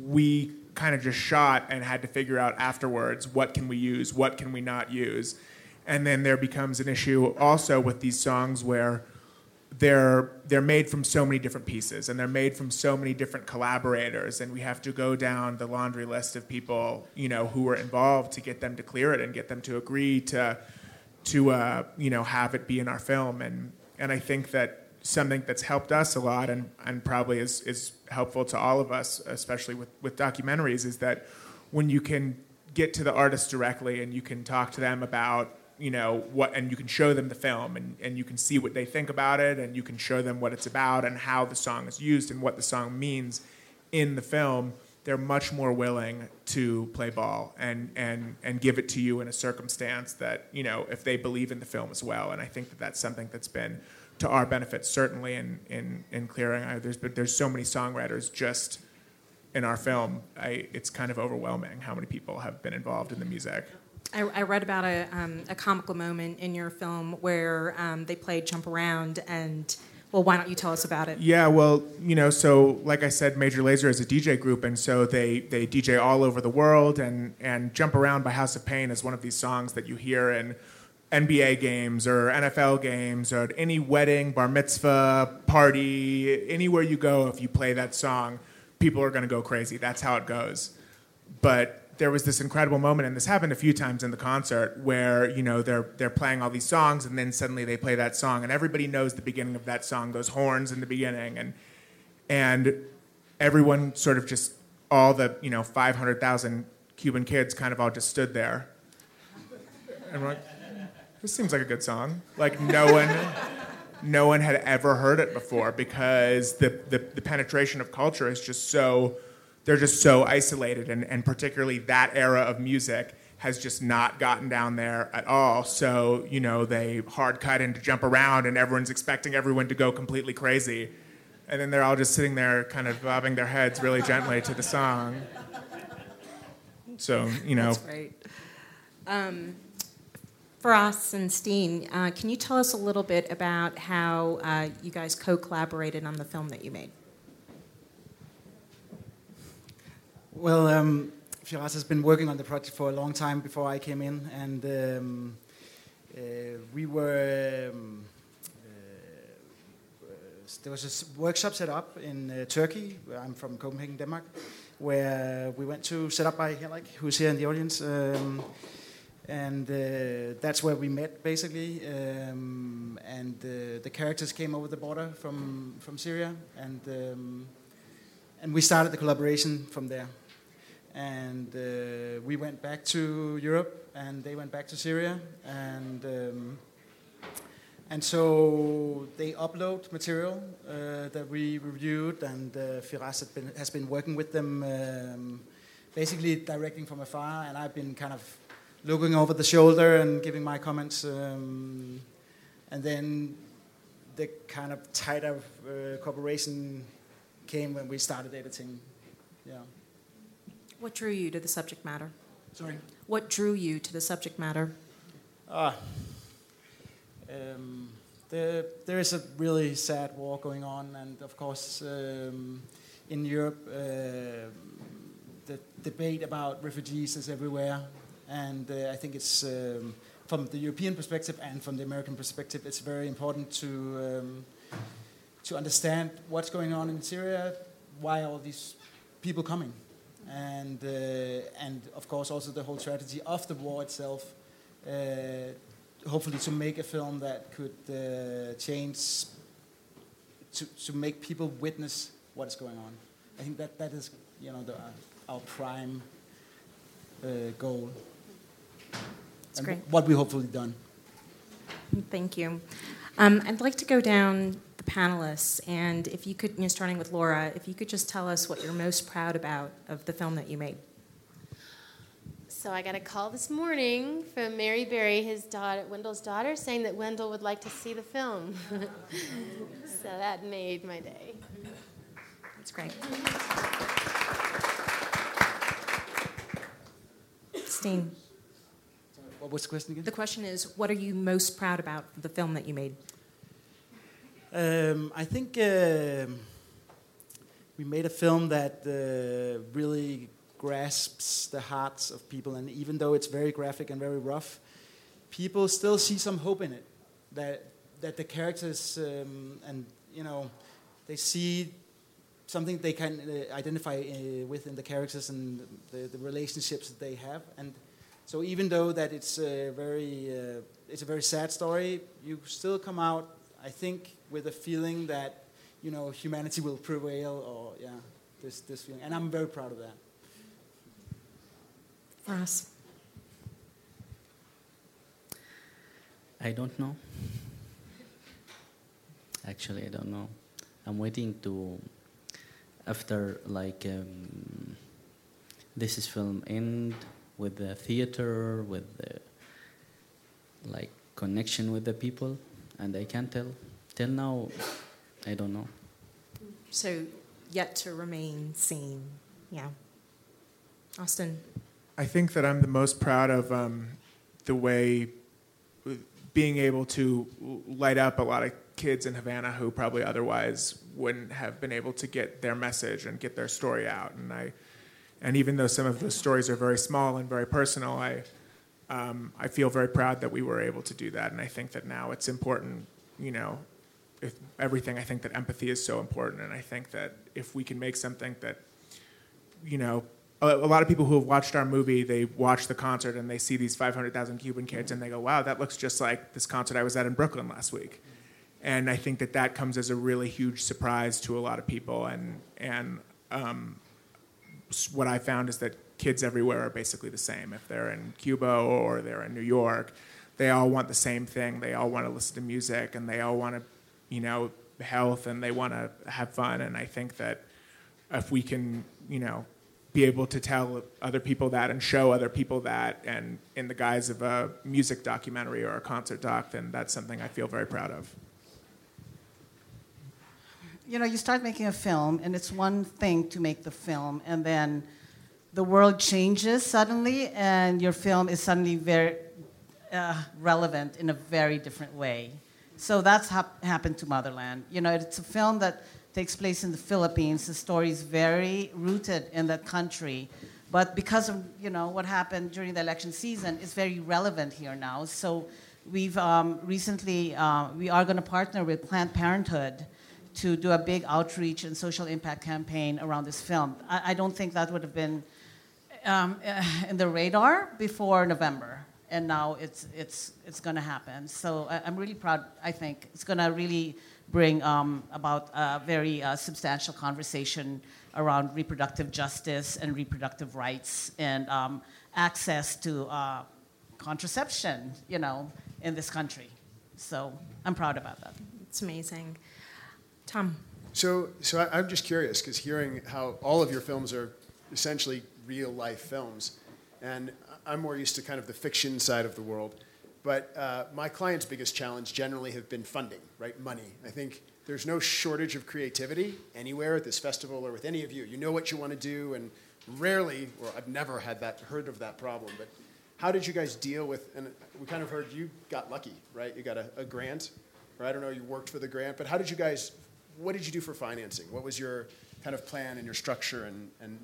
we kind of just shot and had to figure out afterwards what can we use, what can we not use. And then there becomes an issue also with these songs where they're they're made from so many different pieces and they're made from so many different collaborators and we have to go down the laundry list of people you know who were involved to get them to clear it and get them to agree to to uh, you know have it be in our film and and I think that something that's helped us a lot and, and probably is, is helpful to all of us, especially with, with documentaries, is that when you can get to the artist directly and you can talk to them about you know what and you can show them the film and, and you can see what they think about it and you can show them what it's about and how the song is used and what the song means in the film they're much more willing to play ball and and and give it to you in a circumstance that you know if they believe in the film as well. And i think that that's something that's been to our benefit, certainly in, in, in clearing. I, there's, but there's so many songwriters just in our film. I, it's kind of overwhelming how many people have been involved in the music. I, I read about a, um, a comical moment in your film where um, they played Jump Around and well, why don't you tell us about it? Yeah, well, you know, so like I said, Major Lazer is a DJ group, and so they, they DJ all over the world, and, and Jump Around by House of Pain is one of these songs that you hear in NBA games or NFL games or any wedding, bar mitzvah, party, anywhere you go, if you play that song, people are going to go crazy. That's how it goes. But there was this incredible moment, and this happened a few times in the concert, where you know they're they're playing all these songs, and then suddenly they play that song, and everybody knows the beginning of that song, those horns in the beginning, and and everyone sort of just all the you know 500,000 Cuban kids kind of all just stood there, and we're like this seems like a good song. Like no one, no one had ever heard it before because the, the, the, penetration of culture is just so, they're just so isolated, and, and particularly that era of music has just not gotten down there at all. So, you know, they hard cut and jump around, and everyone's expecting everyone to go completely crazy. And then they're all just sitting there, kind of bobbing their heads really gently to the song. So, you know. That's great. Um, Firas and Steen, uh, can you tell us a little bit about how uh, you guys co collaborated on the film that you made? Well, um, Firas has been working on the project for a long time before I came in, and um, uh, we were. Um, uh, there was a workshop set up in uh, Turkey. I'm from Copenhagen, Denmark, where we went to set up by Henrik, who's here in the audience. Um, and uh, that's where we met basically. Um, and uh, the characters came over the border from from Syria, and um, and we started the collaboration from there. And uh, we went back to Europe, and they went back to Syria, and. Um, and so they upload material uh, that we reviewed, and uh, Firas been, has been working with them, um, basically directing from afar, and I've been kind of looking over the shoulder and giving my comments. Um, and then the kind of tighter uh, cooperation came when we started editing. Yeah. What drew you to the subject matter? Sorry? What drew you to the subject matter? Ah. Um, there, there is a really sad war going on, and of course, um, in Europe, uh, the debate about refugees is everywhere, and uh, I think it's um, from the European perspective and from the American perspective, it's very important to um, to understand what's going on in Syria, why all these people coming, and uh, and of course also the whole strategy of the war itself. Uh, hopefully, to make a film that could uh, change, to to make people witness what is going on. I think that that is you know the, our prime uh, goal. That's great. What we hopefully done. Thank you. Um, I'd like to go down the panelists, and if you could, you know, starting with Laura, if you could just tell us what you're most proud about of the film that you made. So I got a call this morning from Mary Berry, his daughter, Wendell's daughter, saying that Wendell would like to see the film. so that made my day. That's great. Steen. What was the question again? The question is, what are you most proud about the film that you made? Um, I think uh, we made a film that uh, really grasps the hearts of people, and even though it's very graphic and very rough, people still see some hope in it. That that the characters um, and you know they see something they can uh, identify uh, with in the characters and the, the relationships that they have, and so even though that it's a very uh, it's a very sad story, you still come out, I think, with a feeling that you know humanity will prevail, or yeah, this this feeling, and I'm very proud of that. For us, I don't know. Actually, I don't know. I'm waiting to after like um, this is film end with the theater, with the like connection with the people, and I can't tell. Till now, I don't know. So, yet to remain seen. Yeah. Austin. I think that I'm the most proud of um, the way being able to light up a lot of kids in Havana who probably otherwise wouldn't have been able to get their message and get their story out. And I and even though some of the stories are very small and very personal, I, um, I feel very proud that we were able to do that. And I think that now it's important, you know, if everything, I think that empathy is so important. And I think that if we can make something that, you know, a, a lot of people who have watched our movie, they watch the concert and they see these 500,000 Cuban kids and they go, wow, that looks just like this concert I was at in Brooklyn last week. And I think that that comes as a really huge surprise to a lot of people. And, and um, what I found is that kids everywhere are basically the same. If they're in Cuba or they're in New York, they all want the same thing. They all want to listen to music and they all want to, you know, health and they want to have fun. And I think that if we can, you know, be able to tell other people that and show other people that and in the guise of a music documentary or a concert doc, then that's something I feel very proud of you know, you start making a film, and it's one thing to make the film, and then the world changes suddenly, and your film is suddenly very uh, relevant in a very different way. So that's hap- happened to Motherland. You know, it's a film that takes place in the Philippines. The story is very rooted in that country, but because of you know what happened during the election season, it's very relevant here now. So we've um, recently uh, we are going to partner with Planned Parenthood to do a big outreach and social impact campaign around this film. I, I don't think that would have been um, in the radar before November, and now it's it's it's going to happen. So I, am really proud. I think it's going to really bring um, about a very uh, substantial conversation around reproductive justice and reproductive rights and um, access to uh, contraception. You know, in this country. So I'm proud about that. It's amazing. Tom. So, so I, am just curious because hearing how all of your films are essentially real life films, and I'm more used to kind of the fiction side of the world. But uh, my clients' biggest challenge generally have been funding, right? Money. I think there's no shortage of creativity anywhere at this festival or with any of you. You know what you want to do, and rarely, or I've never had that heard of that problem. But how did you guys deal with? And we kind of heard you got lucky, right? You got a, a grant or I don't know, you worked for the grant, but how did you guys, what did you do for financing? What was your kind of plan and your structure and, and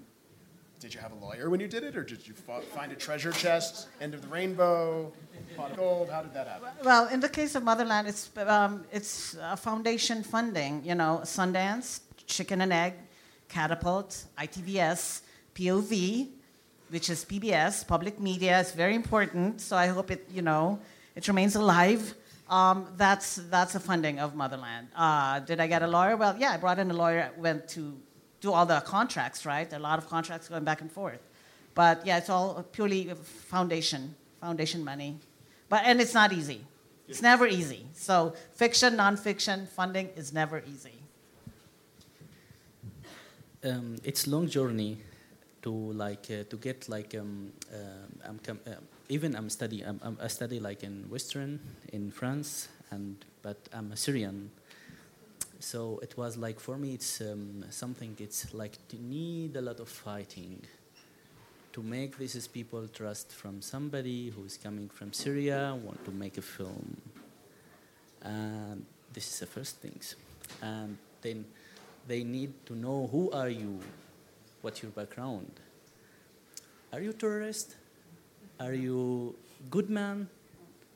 did you have a lawyer when you did it, or did you find a treasure chest, end of the rainbow, pot of gold? How did that happen? Well, in the case of Motherland, it's um, it's uh, foundation funding. You know, Sundance, Chicken and Egg, Catapult, ITVS, POV, which is PBS, public media. It's very important. So I hope it, you know, it remains alive. Um, that's that's a funding of Motherland. Uh, did I get a lawyer? Well, yeah, I brought in a lawyer. Went to do all the contracts, right? A lot of contracts going back and forth. But yeah, it's all purely foundation, foundation money. But and it's not easy. It's never easy. So fiction, nonfiction, funding is never easy. Um, it's long journey to like uh, to get like um, uh, I'm com- uh, even I'm study I'm, I'm, I study like in Western in France and but I'm a Syrian. So it was like for me it's um, something it's like to need a lot of fighting to make these people trust from somebody who's coming from syria want to make a film. And this is the first things. And then they need to know who are you? What's your background? Are you tourist are you good man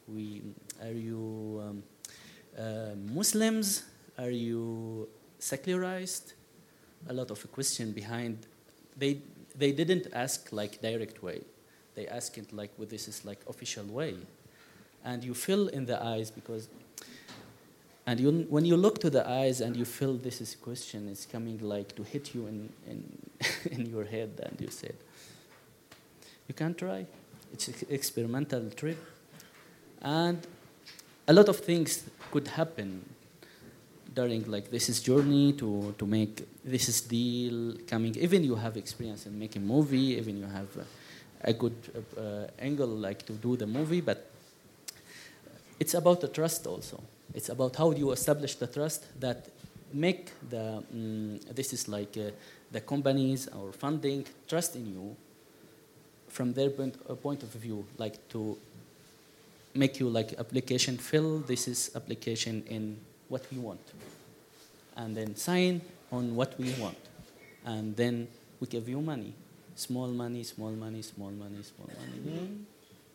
we are you um, uh, muslims are you secularized? A lot of a question behind. They they didn't ask like direct way. They asked it like with this is like official way, and you feel in the eyes because. And you, when you look to the eyes and you feel this is question, it's coming like to hit you in, in, in your head, and you said, You can't try. It's an experimental trip. And a lot of things could happen during like this is journey to, to make this is deal coming even you have experience in making movie even you have a, good uh, angle like to do the movie but it's about the trust also it's about how you establish the trust that make the um, this is like uh, the companies or funding trust in you from their point, uh, point of view like to make you like application fill this is application in what we want. And then sign on what we want. And then we give you money. Small money, small money, small money, small money.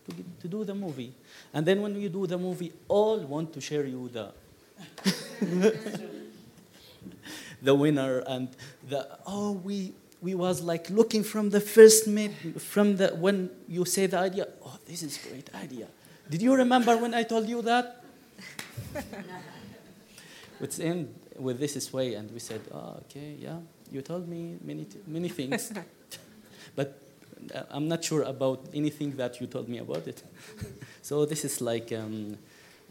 To, get, to do the movie. And then when you do the movie, all want to share you the the winner and the oh we we was like looking from the first minute from the when you say the idea oh this is great idea did you remember when i told you that Let's end with this is way. And we said, oh, okay, yeah, you told me many, many things. but uh, I'm not sure about anything that you told me about it. so this is like, um,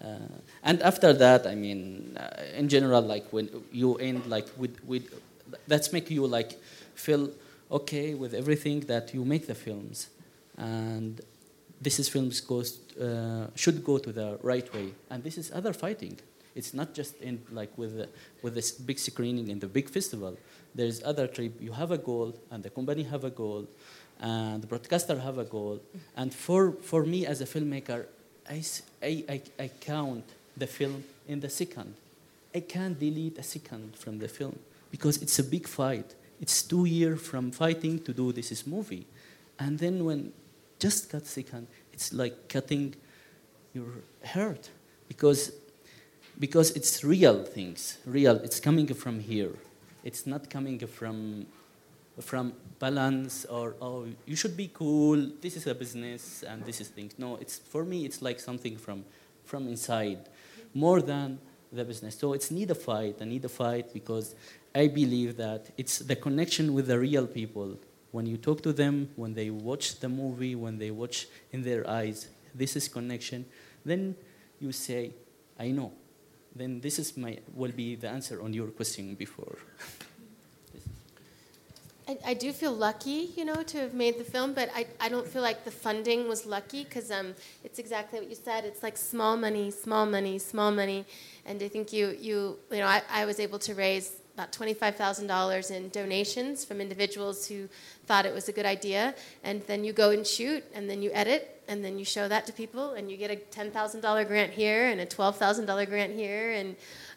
uh, and after that, I mean, uh, in general, like when you end like with, with, that's make you like feel okay with everything that you make the films. And this is films goes, uh, should go to the right way. And this is other fighting. It's not just in like with the, with this big screening in the big festival. There's other trip. You have a goal, and the company have a goal, and the broadcaster have a goal. And for for me as a filmmaker, I, I, I count the film in the second. I can't delete a second from the film because it's a big fight. It's two years from fighting to do this movie, and then when just cut second, it's like cutting your heart because because it's real things, real. It's coming from here. It's not coming from from balance or oh you should be cool. This is a business and this is things. No, it's for me. It's like something from from inside, more than the business. So it's need a fight. I need a fight because I believe that it's the connection with the real people. When you talk to them, when they watch the movie, when they watch in their eyes, this is connection. Then you say, I know then this is my will be the answer on your question before. I, I, do feel lucky, you know, to have made the film, but I, I don't feel like the funding was lucky because um, it's exactly what you said. It's like small money, small money, small money, and I think you you you know I, I was able to raise about $25,000 in donations from individuals who thought it was a good idea, and then you go and shoot, and then you edit, and then you show that to people, and you get a $10,000 grant here, and a $12,000 grant here, and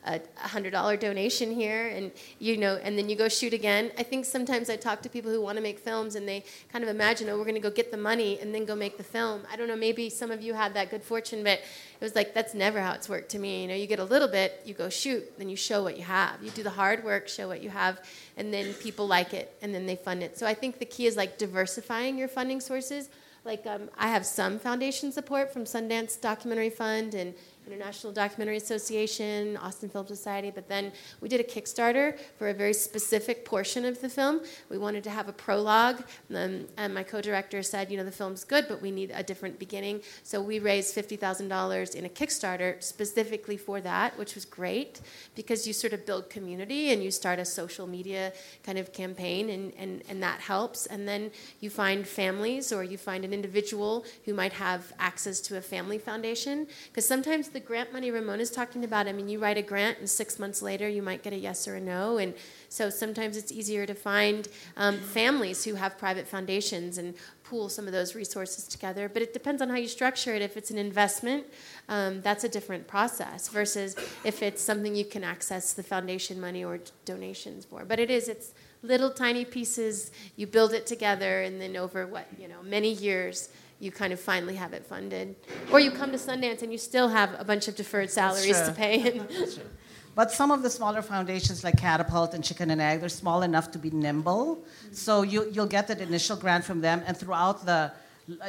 a hundred dollar donation here and you know and then you go shoot again. I think sometimes i talk to people who want to make films and they kind of imagine oh we're going to go get the money and then go make the film. I don't know maybe some of you had that good fortune but it was like that's never how it's worked to me. You know you get a little bit you go shoot then you show what you have. You do the hard work show what you have and then people like it and then they fund it. So i think the key is like diversifying your funding sources. Like um, i have some foundation support from sundance documentary fund and International Documentary Association, Austin Film Society, but then we did a Kickstarter for a very specific portion of the film. We wanted to have a prologue, um, and my co director said, you know, the film's good, but we need a different beginning. So we raised $50,000 in a Kickstarter specifically for that, which was great because you sort of build community and you start a social media kind of campaign, and, and, and that helps. And then you find families or you find an individual who might have access to a family foundation because sometimes the grant money Ramona is talking about, I mean, you write a grant and six months later you might get a yes or a no. And so sometimes it's easier to find um, families who have private foundations and pool some of those resources together. But it depends on how you structure it. If it's an investment, um, that's a different process versus if it's something you can access the foundation money or donations for. But it is, it's little tiny pieces, you build it together, and then over what, you know, many years you kind of finally have it funded. Or you come to Sundance and you still have a bunch of deferred salaries to pay. but some of the smaller foundations like Catapult and Chicken and Egg, they're small enough to be nimble. So you, you'll get that initial grant from them, and throughout the,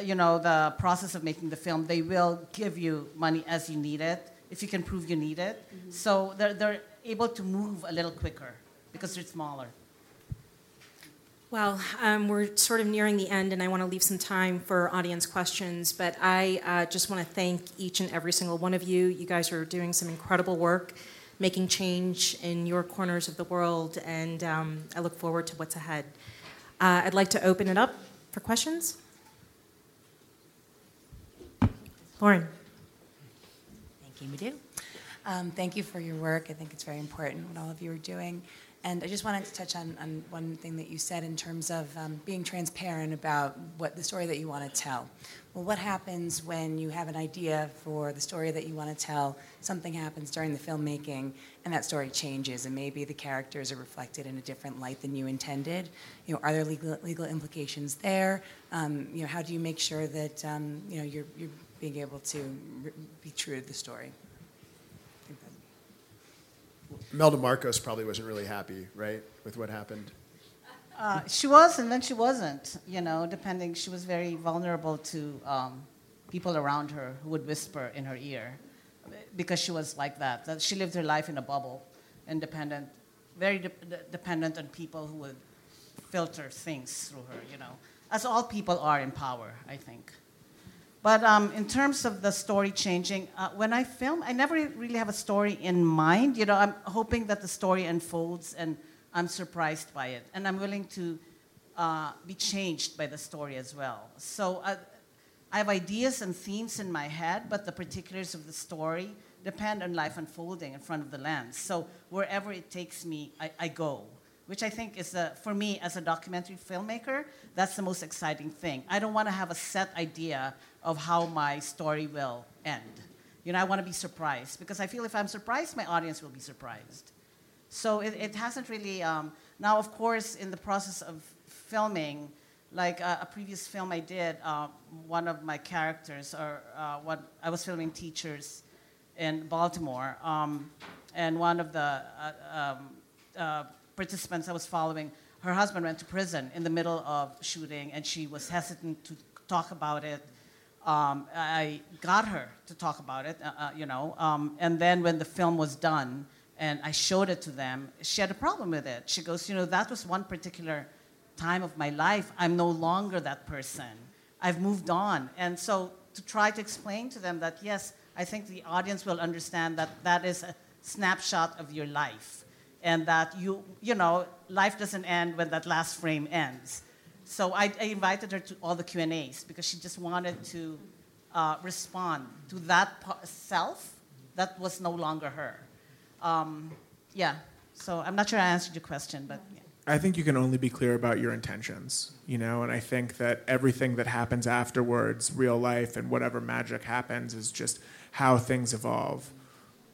you know, the process of making the film, they will give you money as you need it, if you can prove you need it. Mm-hmm. So they're, they're able to move a little quicker because they're smaller. Well, um, we're sort of nearing the end, and I want to leave some time for audience questions. But I uh, just want to thank each and every single one of you. You guys are doing some incredible work, making change in your corners of the world, and um, I look forward to what's ahead. Uh, I'd like to open it up for questions. Lauren. Thank you, Madhu. Um, thank you for your work. I think it's very important what all of you are doing. And I just wanted to touch on, on one thing that you said in terms of um, being transparent about what the story that you want to tell. Well, what happens when you have an idea for the story that you want to tell? Something happens during the filmmaking, and that story changes, and maybe the characters are reflected in a different light than you intended. You know, are there legal, legal implications there? Um, you know, how do you make sure that um, you know you're, you're being able to be true to the story? Imelda Marcos probably wasn't really happy, right, with what happened. Uh, she was, and then she wasn't. You know, depending. She was very vulnerable to um, people around her who would whisper in her ear, because she was like that. That she lived her life in a bubble, independent, very de- dependent on people who would filter things through her. You know, as all people are in power, I think. But um, in terms of the story changing, uh, when I film, I never really have a story in mind. You know, I'm hoping that the story unfolds and I'm surprised by it. And I'm willing to uh, be changed by the story as well. So uh, I have ideas and themes in my head, but the particulars of the story depend on life unfolding in front of the lens. So wherever it takes me, I, I go which I think is, for me as a documentary filmmaker, that's the most exciting thing. I don't want to have a set idea of how my story will end. You know, I want to be surprised because I feel if I'm surprised, my audience will be surprised. So it, it hasn't really. Um, now, of course, in the process of filming, like uh, a previous film I did, uh, one of my characters, or uh, what I was filming teachers in Baltimore, um, and one of the uh, um, uh, participants I was following, her husband went to prison in the middle of shooting, and she was hesitant to talk about it um, I got her to talk about it, uh, uh, you know. Um, and then when the film was done and I showed it to them, she had a problem with it. She goes, you know, that was one particular time of my life. I'm no longer that person. I've moved on. And so to try to explain to them that, yes, I think the audience will understand that that is a snapshot of your life and that you, you know, life doesn't end when that last frame ends so I, I, invited her to all the Q and A's because she just wanted to uh, respond to that self that was no longer her. Um, yeah. So I'm not sure I answered your question, but. Yeah. I think you can only be clear about your intentions, you know, and I think that everything that happens afterwards, real life and whatever magic happens, is just how things evolve.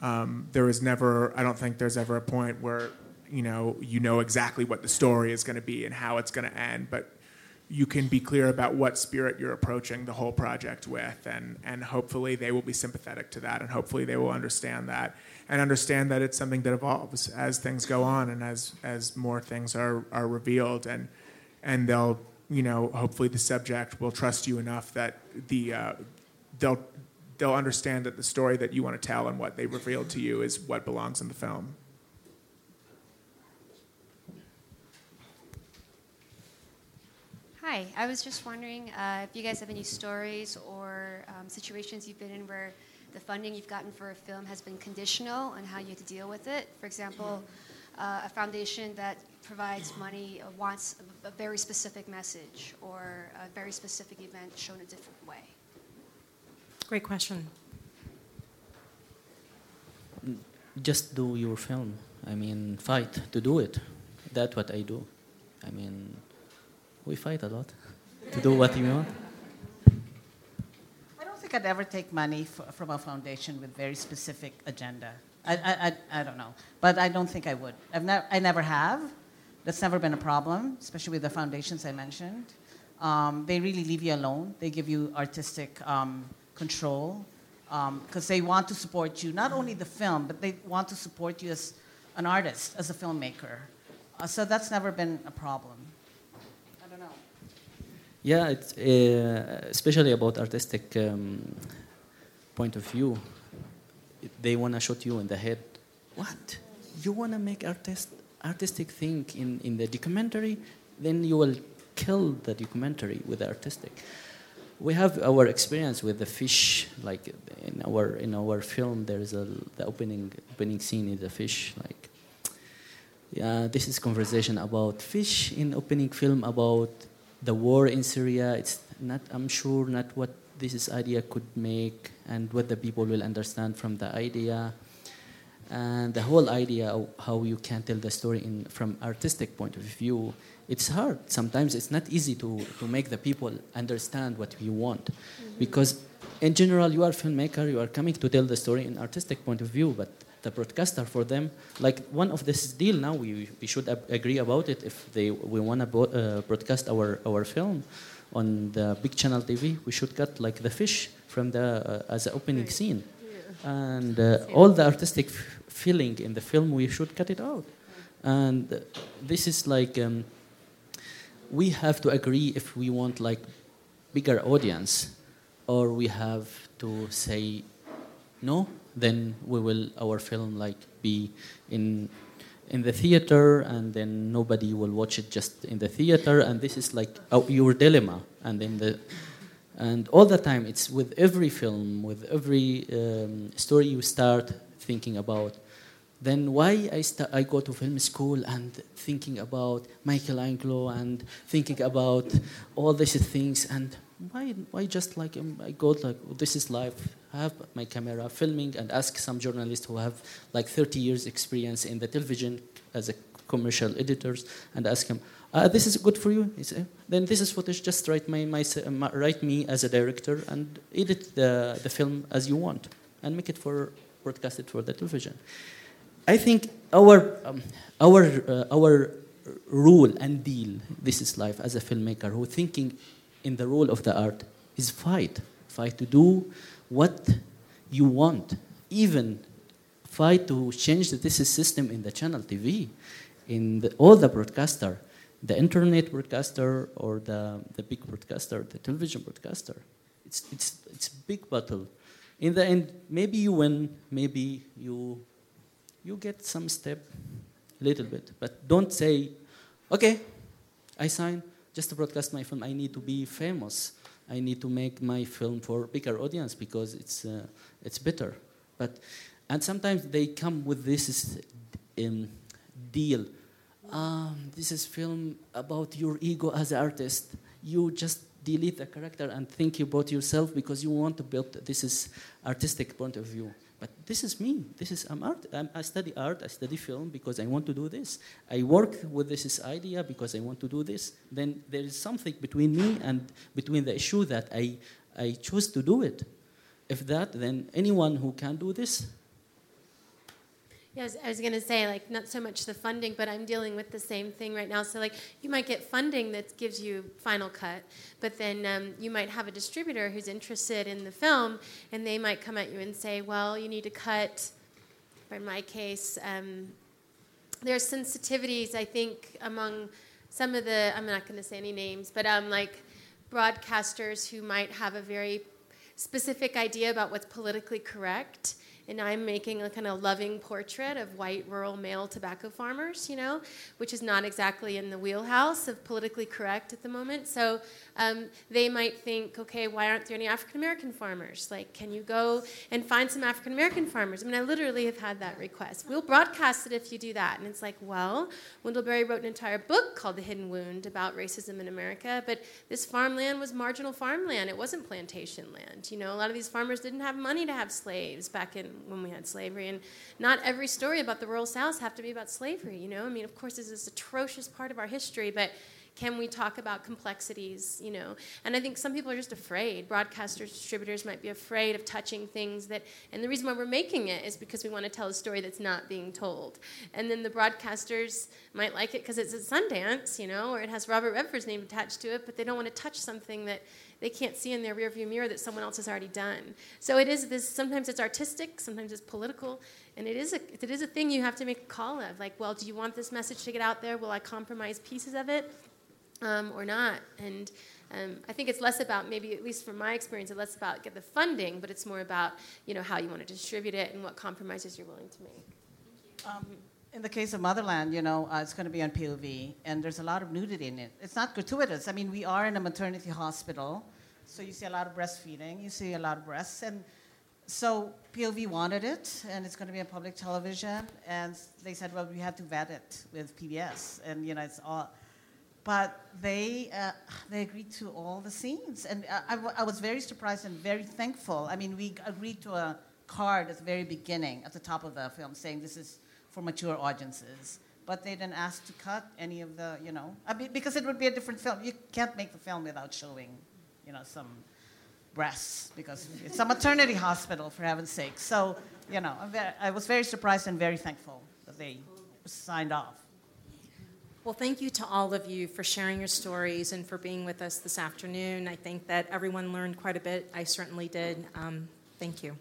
Um, there is never, I don't think there's ever a point where, you know, you know exactly what the story is going to be and how it's going to end, but you can be clear about what spirit you're approaching the whole project with, and, and hopefully they will be sympathetic to that, and hopefully they will understand that, and understand that it's something that evolves as things go on and as, as more things are, are revealed, and, and they'll, you know, hopefully the subject will trust you enough that the, uh, they'll, they'll understand that the story that you want to tell and what they revealed to you is what belongs in the film. Hi, I was just wondering uh, if you guys have any stories or um, situations you've been in where the funding you've gotten for a film has been conditional and how you had to deal with it. For example, uh, a foundation that provides money uh, wants a, a, very specific message or a very specific event shown a different way. Great question. Just do your film. I mean, fight to do it. That's what I do. I mean, we fight a lot to do what we want. I don't think I'd ever take money f- from a foundation with very specific agenda. I, I, I, I, don't know, but I don't think I would. I've never, I never have. That's never been a problem, especially with the foundations I mentioned. Um, they really leave you alone. They give you artistic um, control because um, they want to support you, not only the film, but they want to support you as an artist, as a filmmaker. Uh, so that's never been a problem. Yeah, uh, especially about artistic um, point of view. They want to shoot you in the head. What? You want to make artist, artistic thing in, in the documentary? Then you will kill the documentary with the artistic. We have our experience with the fish, like in our in our film. There is a the opening opening scene is a fish, like yeah, this is conversation about fish in opening film about the war in Syria. It's not, I'm sure, not what this idea could make and what the people will understand from the idea. And the whole idea of how you can tell the story in, from artistic point of view, it's hard. Sometimes it's not easy to, to make the people understand what you want. Mm-hmm. Because in general, you are a filmmaker, you are coming to tell the story in artistic point of view, but the broadcaster for them. Like one of this deal now, we, we should ab- agree about it. If they we want to bo- uh, broadcast our, our film on the big channel TV, we should cut like the fish from the uh, as an opening scene, and uh, all the artistic f- feeling in the film we should cut it out. And this is like um, we have to agree if we want like bigger audience, or we have to say no then we will our film like be in in the theater and then nobody will watch it just in the theater. And this is like your dilemma. And then the and all the time it's with every film with every um, story you start thinking about then why I, st- I go to film school and thinking about Michelangelo and thinking about all these things and why why just like um, I go like this is life have my camera filming and ask some journalists who have like 30 years experience in the television as a commercial editors and ask them uh, this is good for you? Say, then this is footage just write my, my, write me as a director and edit the, the film as you want and make it for broadcast it for the television. I think our um, our uh, our rule and deal this is life as a filmmaker who thinking in the role of the art is fight fight to do what you want. Even fight to change this system in the channel TV, in the, all the broadcaster, the internet broadcaster or the, the big broadcaster, the television broadcaster. It's, it's, it's big battle. In the end, maybe you win, maybe you, you get some step, a little bit. But don't say, okay, I sign just to broadcast my film. I need to be famous. I need to make my film for bigger audience because it's uh, it's better. But and sometimes they come with this um, deal. Um, this is film about your ego as an artist. You just delete the character and think about yourself because you want to build this is artistic point of view. But this is me. This is I'm art. I'm, I study art. I study film because I want to do this. I work with this idea because I want to do this. Then there is something between me and between the issue that I I choose to do it. If that, then anyone who can do this yeah, I was, was going to say, like, not so much the funding, but I'm dealing with the same thing right now. So, like, you might get funding that gives you Final Cut, but then um, you might have a distributor who's interested in the film, and they might come at you and say, well, you need to cut, in my case, um, there's sensitivities, I think, among some of the, I'm not going to say any names, but um, like broadcasters who might have a very specific idea about what's politically correct and I'm making a kind of loving portrait of white rural male tobacco farmers, you know, which is not exactly in the wheelhouse of politically correct at the moment. So um, they might think, okay, why aren't there any African American farmers? Like, can you go and find some African American farmers? I mean, I literally have had that request. We'll broadcast it if you do that. And it's like, well, Wendell Berry wrote an entire book called The Hidden Wound about racism in America, but this farmland was marginal farmland. It wasn't plantation land. You know, a lot of these farmers didn't have money to have slaves back in when we had slavery. And not every story about the rural South have to be about slavery, you know? I mean, of course, this is atrocious part of our history, but can we talk about complexities, you know? And I think some people are just afraid. Broadcasters, distributors might be afraid of touching things that, and the reason why we're making it is because we want to tell a story that's not being told. And then the broadcasters might like it because it's at Sundance, you know, or it has Robert Redford's name attached to it, but they don't want to touch something that they can't see in their rearview mirror that someone else has already done. So it is this. Sometimes it's artistic, sometimes it's political, and it is a it is a thing you have to make a call of. Like, well, do you want this message to get out there? Will I compromise pieces of it, um, or not? And um, I think it's less about maybe, at least from my experience, it's less about get the funding, but it's more about you know how you want to distribute it and what compromises you're willing to make. Um, in the case of Motherland, you know, uh, it's going to be on POV, and there's a lot of nudity in it. It's not gratuitous. I mean, we are in a maternity hospital, so you see a lot of breastfeeding, you see a lot of breasts, and so POV wanted it, and it's going to be on public television, and they said, well, we have to vet it with PBS, and you know, it's all. But they uh, they agreed to all the scenes, and I, was very surprised and very thankful. I mean, we agreed to a card at the very beginning, at the top of the film, saying this is for mature audiences. But they didn't ask to cut any of the, you know, I mean, because it would be a different film. You can't make the film without showing, you know, some breasts because it's a maternity hospital, for heaven's sake. So, you know, very, I was very surprised and very thankful that they signed off. Well, thank you to all of you for sharing your stories and for being with us this afternoon. I think that everyone learned quite a bit. I certainly did. Um, thank you.